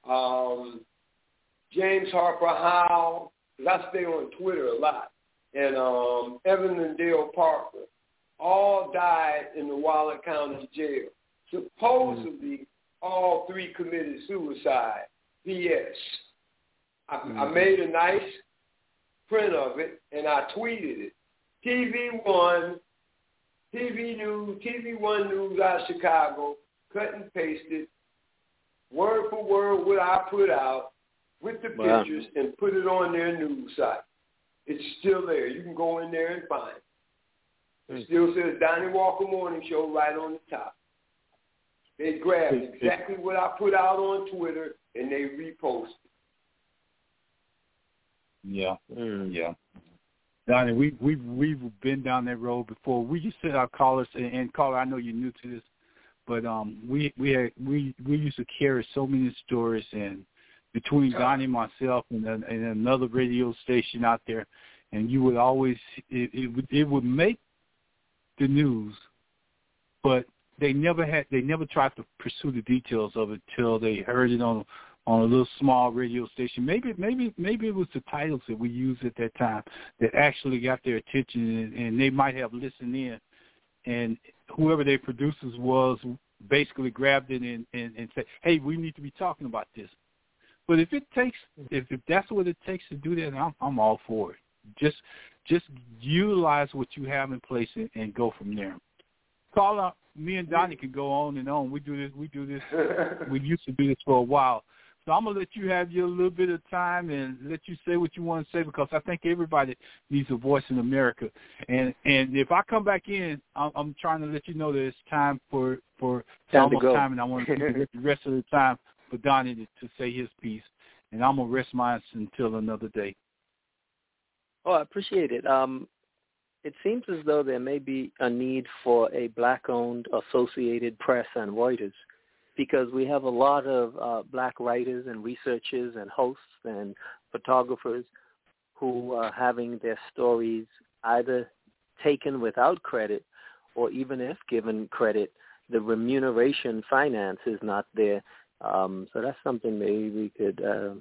um, James Harper Howe, because I stay on Twitter a lot, and um, Evan and Dale Parker, all died in the Waller County Jail. Supposedly, all three committed suicide. BS. I, Mm-hmm. I made a nice print of it, and I tweeted it. TV One, TV News, TV One News out of Chicago, cut and pasted, word for word what I put out with the Wow. pictures and put it on their news site. It's still there. You can go in there and find it. It still says Donnie Walker Morning Show right on the top. They grabbed exactly what I put out on Twitter and they reposted. Yeah. Mm. Yeah. Donnie, we we've we've been down that road before. We used to our callers and, and caller, I know you're new to this, but um we we had, we we used to carry so many stories and between Donnie and myself and, and another radio station out there, and you would always it, it would it would make the news, but they never had they never tried to pursue the details of it till they heard it on on a little small radio station. Maybe maybe maybe it was the titles that we used at that time that actually got their attention, and, and they might have listened in, and whoever their producers was basically grabbed it and, and, and said, "Hey, we need to be talking about this." But if it takes, if, if that's what it takes to do that, I'm, I'm all for it. Just just utilize what you have in place and, and go from there. Call up. Me and Donnie can go on and on. We do this. We do this. we used to do this for a while. So I'm gonna let you have your little bit of time and let you say what you want to say because I think everybody needs a voice in America. And and if I come back in, I'm, I'm trying to let you know that it's time for for Time almost time, and I want to give the rest of the time for Donnie to, to say his piece. And I'm gonna rest mine until another day. Oh, I appreciate it. Um, it seems as though there may be a need for a black-owned Associated Press and Reuters because we have a lot of uh, black writers and researchers and hosts and photographers who are having their stories either taken without credit or even if given credit, the remuneration finance is not there. Um, so that's something maybe we could uh,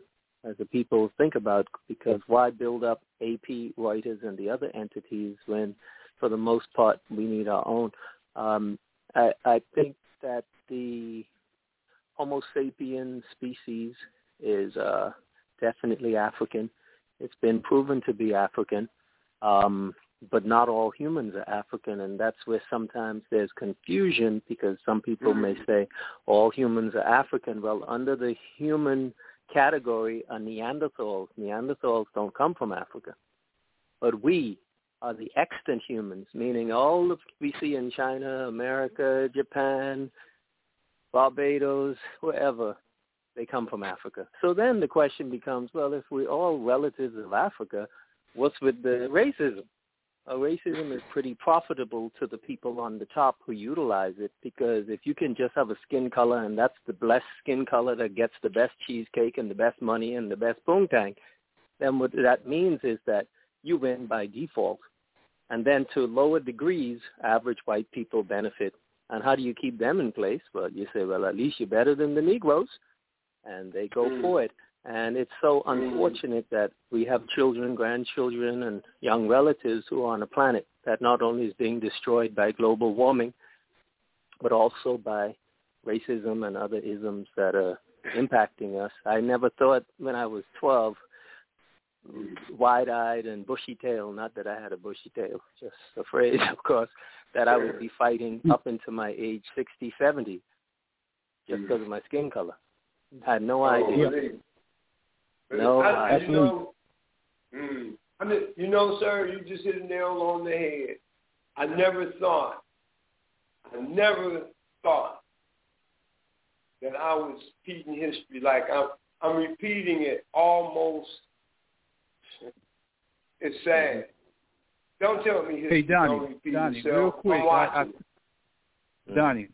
as the people think about because why build up AP, writers and the other entities when, for the most part, we need our own. Um, I, I think that the Homo sapien species is uh, definitely African. It's been proven to be African, um, but not all humans are African, and that's where sometimes there's confusion because some people may say all humans are African. Well, under the human category are Neanderthals. Neanderthals don't come from Africa. But we are the extant humans, meaning all of we see in China, America, Japan, Barbados, wherever, they come from Africa. So then the question becomes, well, if we're all relatives of Africa, what's with the racism? Uh, racism is pretty profitable to the people on the top who utilize it because if you can just have a skin color and that's the blessed skin color that gets the best cheesecake and the best money and the best poontang, then what that means is that you win by default. And then to lower degrees, average white people benefit. And how do you keep them in place? Well, you say, well, at least you're better than the Negroes. And they go mm. for it. And it's so unfortunate that we have children, grandchildren, and young relatives who are on a planet that not only is being destroyed by global warming, but also by racism and other isms that are impacting us. I never thought when I was 12 wide-eyed and bushy-tailed. Not that I had a bushy tail, just afraid, of course, that I would be fighting up into my age 60, 70, just because of my skin color. I had no oh, idea. No I, idea. You know, mm, I mean, you know, sir, you just hit a nail on the head. I never thought, I never thought that I was repeating history like I'm, I'm repeating it almost it's sad. Don't tell me history. Hey, Donnie, Donnie, real quick. I, I, Donnie,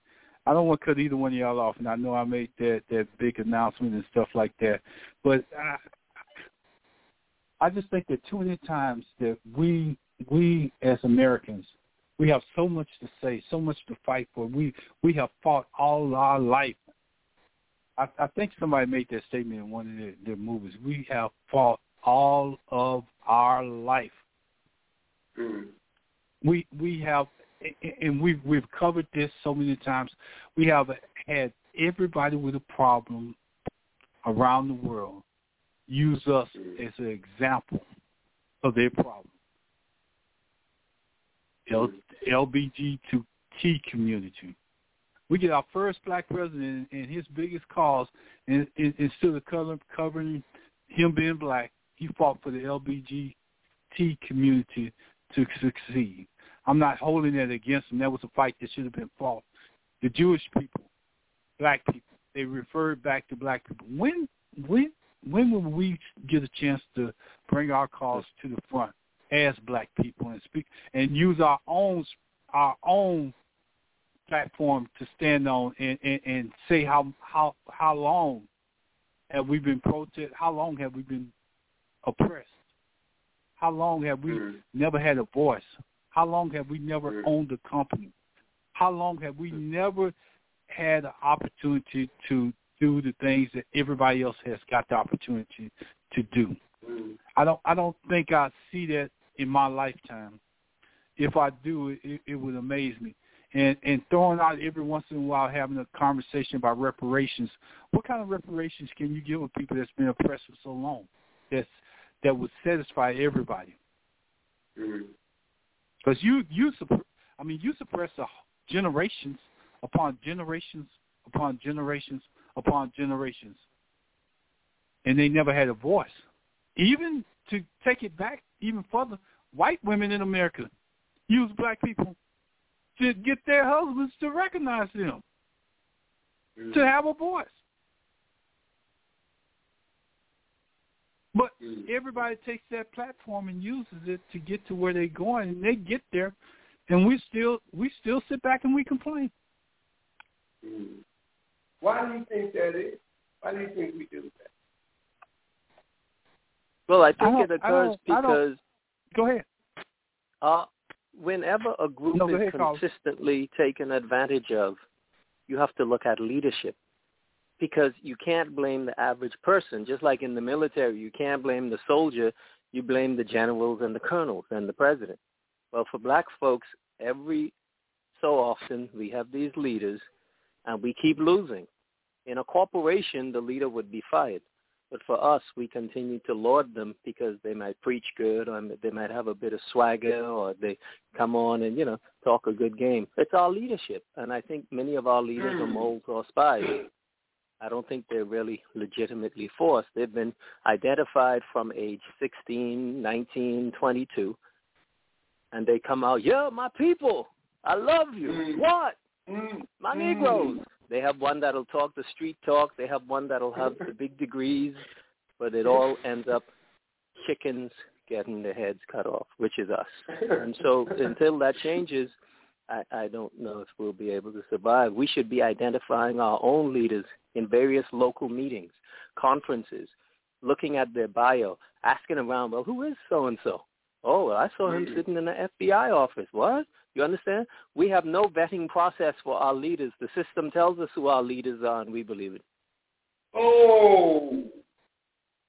I don't want to cut either one of y'all off, and I know I made that that big announcement and stuff like that, but I, I just think that too many times that we we as Americans we have so much to say, so much to fight for. We we have fought all our life. I, I think somebody made that statement in one of their, their movies. We have fought all of our life. Mm. We we have and we've we've covered this so many times. We have had everybody with a problem around the world use us as an example of their problem. L, community. We get our first black president, and his biggest cause, and instead of covering him being black, he fought for the LBGT community to succeed. I'm not holding that against him. That was a fight that should have been fought. The Jewish people, black people, they referred back to black people. When when when will we get a chance to bring our cause to the front as black people and speak and use our own our own platform to stand on and, and, and say how how how long have we been protest how long have we been oppressed? How long have we mm-hmm. never had a voice? How long have we never mm-hmm. owned a company? How long have we mm-hmm. never had an opportunity to do the things that everybody else has got the opportunity to do? Mm-hmm. I don't. I don't think I see that in my lifetime. If I do, it, it would amaze me. And and throwing out every once in a while having a conversation about reparations. What kind of reparations can you give a people that's been oppressed for so long? That's that would satisfy everybody. Because you you I mean you suppress generations upon generations upon generations upon generations, and they never had a voice. Even to take it back even further, white women in America use black people to get their husbands to recognize them, mm-hmm. to have a voice. But everybody takes that platform and uses it to get to where they're going, and they get there, and we still we still sit back and we complain. Mm. Why do you think that is? Why do you think we do that? Well, I think I it occurs because. Go ahead. Uh, whenever a group no, is ahead, consistently taken advantage of, you have to look at leadership because you can't blame the average person. Just like in the military, you can't blame the soldier. You blame the generals and the colonels and the president. Well, for black folks, every so often we have these leaders and we keep losing. In a corporation, the leader would be fired. But for us, we continue to laud them because they might preach good or they might have a bit of swagger or they come on and, you know, talk a good game. It's our leadership. And I think many of our leaders are hmm. moles or spies. I don't think they're really legitimately forced. They've been identified from age 16, 19, 22. and they come out, yeah, my people, I love you. Mm. What? Mm. My Mm. Negroes. They have one that'll talk the street talk. They have one that'll have the big degrees, but it all ends up chickens getting their heads cut off, which is us. And so until that changes, I, I don't know if we'll be able to survive. We should be identifying our own leaders in various local meetings, conferences, looking at their bio, asking around, well, who is so-and-so? Oh, well, I saw him Mhm. sitting in the FBI office. What? You understand? We have no vetting process for our leaders. The system tells us who our leaders are, and we believe it. Oh.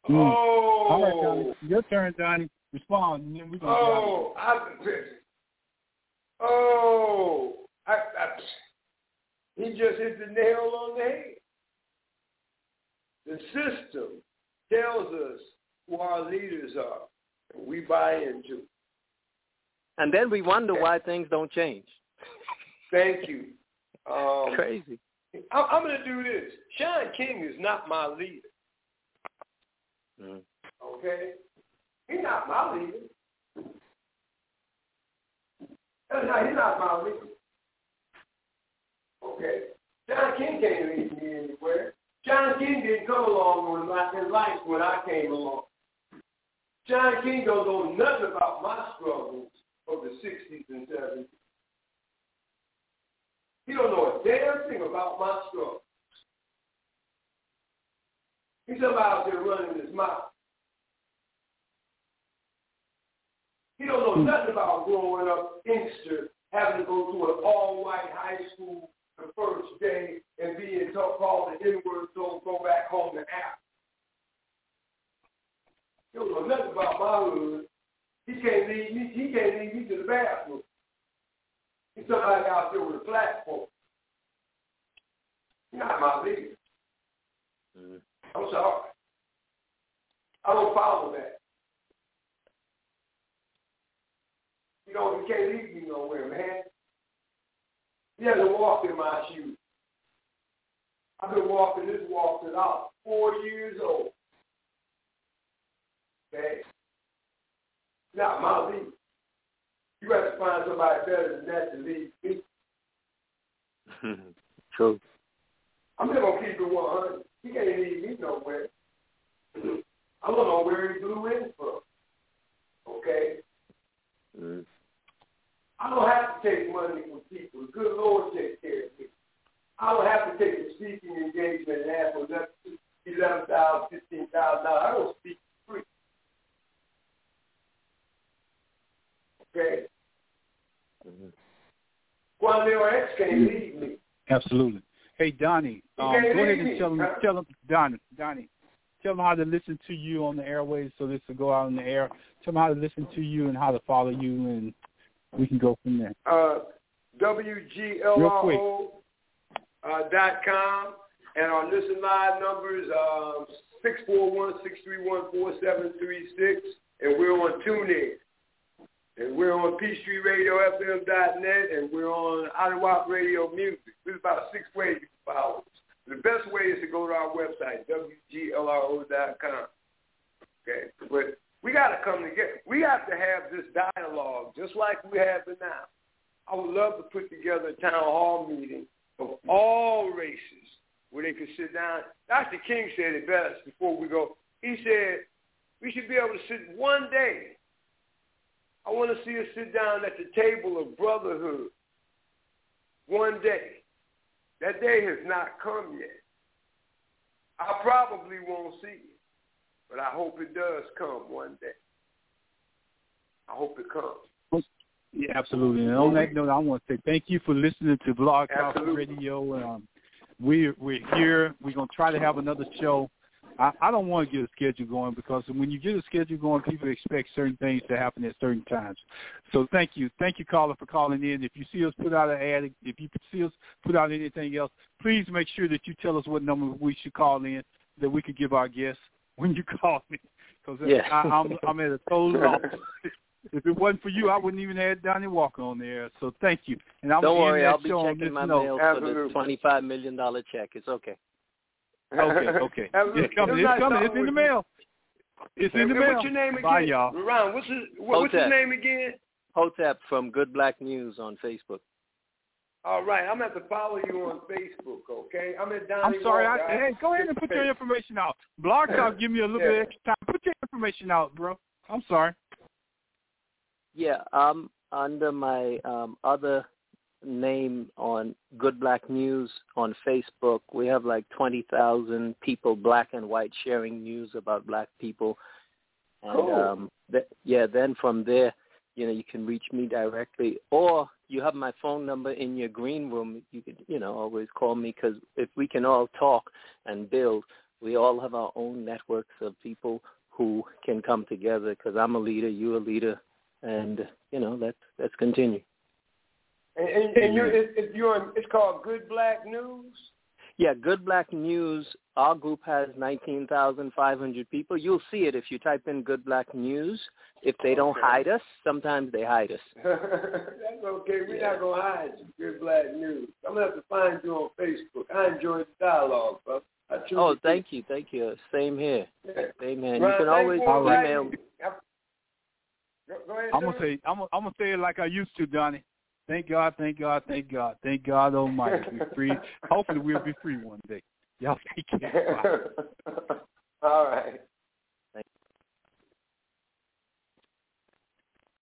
Mm. Oh. All right, Donnie. Your turn, Donnie. Respond, and then we're to Oh, I, oh, I, I, he just hit the nail on the head. The system tells us who our leaders are, and we buy into. And then we wonder why things don't change. Thank you. Um, Crazy. I'm, I'm going to do this. Shaun King is not my leader. Mm. Okay? He's not my leader. Not, he's not my leader. Okay? John King can't lead me anywhere. John King didn't come along in life when I came along. John King don't know nothing about my struggles of the 60s and 70s. He don't know a damn thing about my struggles. He's out there running his mouth. He don't know hmm. nothing about growing up Inkster, having to go to an all-white high school the first day and being called the N-word, so go back home to act. He don't know nothing about my hood. He can't lead me. He can't lead me to the bathroom. He's somebody out there with a platform. He's not my leader. Mm. I'm sorry. I don't follow that. You know, you can't lead me nowhere, man. You have to walk in my shoes. I've been walking this walk since I was four years old. Okay? Not my lead. You have to find somebody better than that to lead me. True. I'm just gonna keep it 100. He can't lead me nowhere. I don't know where he blew in from. Okay? Mm. I don't have to take money from people. The good Lord takes care of me. I don't have to take a speaking engagement and ask for eleven thousand, fifteen thousand dollars. I don't speak for free. Okay? Mm-hmm. Quanell X can't lead me. Absolutely. Hey, Donnie, um, go ahead and tell them, me, huh? tell them, Donnie, Donnie, tell them how to listen to you on the airways so this will go out on the air. Tell them how to listen to you and how to follow you, and we can go from there. uh, WGLRO uh, dot com, and our listen live numbers um, six four one six three one four seven three six, and we're on TuneIn, and we're on PeachTreeRadioFM.net, and we're on Ottawa Radio Music. About six ways you can follow us. The best way is to go to our website WGLRO dot com. Okay, but we got to come together. We have to have this dialogue just like we have it now. I would love to put together a town hall meeting of all races where they could sit down. Dr. King said it best before we go. He said we should be able to sit one day. I want to see us sit down at the table of brotherhood one day. That day has not come yet. I probably won't see it, but I hope it does come one day. I hope it comes. Yeah, absolutely. And on that note, I want to say thank you for listening to Blog Talk. Radio. Um, we're we're here. We're gonna try to have another show. I, I don't want to get a schedule going because when you get a schedule going, people expect certain things to happen at certain times. So thank you, thank you, caller, for calling in. If you see us put out an ad, if you see us put out anything else, please make sure that you tell us what number we should call in that we could give our guests when you call me. Because Yeah. I'm I'm at a total loss. If it wasn't for you, I wouldn't even have Donnie Walker on there. So thank you. And I'm Don't gonna worry, end that I'll be checking my note. mail for the twenty-five million dollar check. It's okay. Okay, okay. It's coming. It's nice coming. It's in the mail. It's in the And mail. What's your name again? Bye, y'all. Ron, what's his, what, what's his name again? Hotep from Good Black News on Facebook. All right, I'm going to follow you on Facebook, okay? I'm at Donnie I'm sorry. Walk, I, hey, go ahead and put your information out. Blog Talk, give me a little Yeah. bit extra time. Put your information out, bro. I'm sorry. Yeah, I'm under my um, other name on Good Black News on Facebook, we have like 20,000 people, black and white, sharing news about black people. And Cool. um, th- yeah, then from there, you know, you can reach me directly, or you have my phone number in your green room. You could, you know, always call me because if we can all talk and build, we all have our own networks of people who can come together. Because I'm a leader, you're a leader, and you know, let's let's continue. And, and, and you're, it, it, you're on, it's called Good Black News? Yeah, Good Black News. Our group has 19,500 people. You'll see it if you type in Good Black News. If they don't Okay. hide us, sometimes they hide us. That's okay. We're Yeah. not going to hide you. Good Black News. I'm going to have to find you on Facebook. I enjoy the dialogue, bro. Oh, thank you, thank you. Same here, Yeah. same here. And you can always you All right. email. me. Go, go ahead, I'm gonna say I'm gonna, I'm gonna say it like I used to, Donnie. Thank God, thank God, thank God, thank God Almighty. We're free. Hopefully, we'll be free one day. Y'all take care. All right.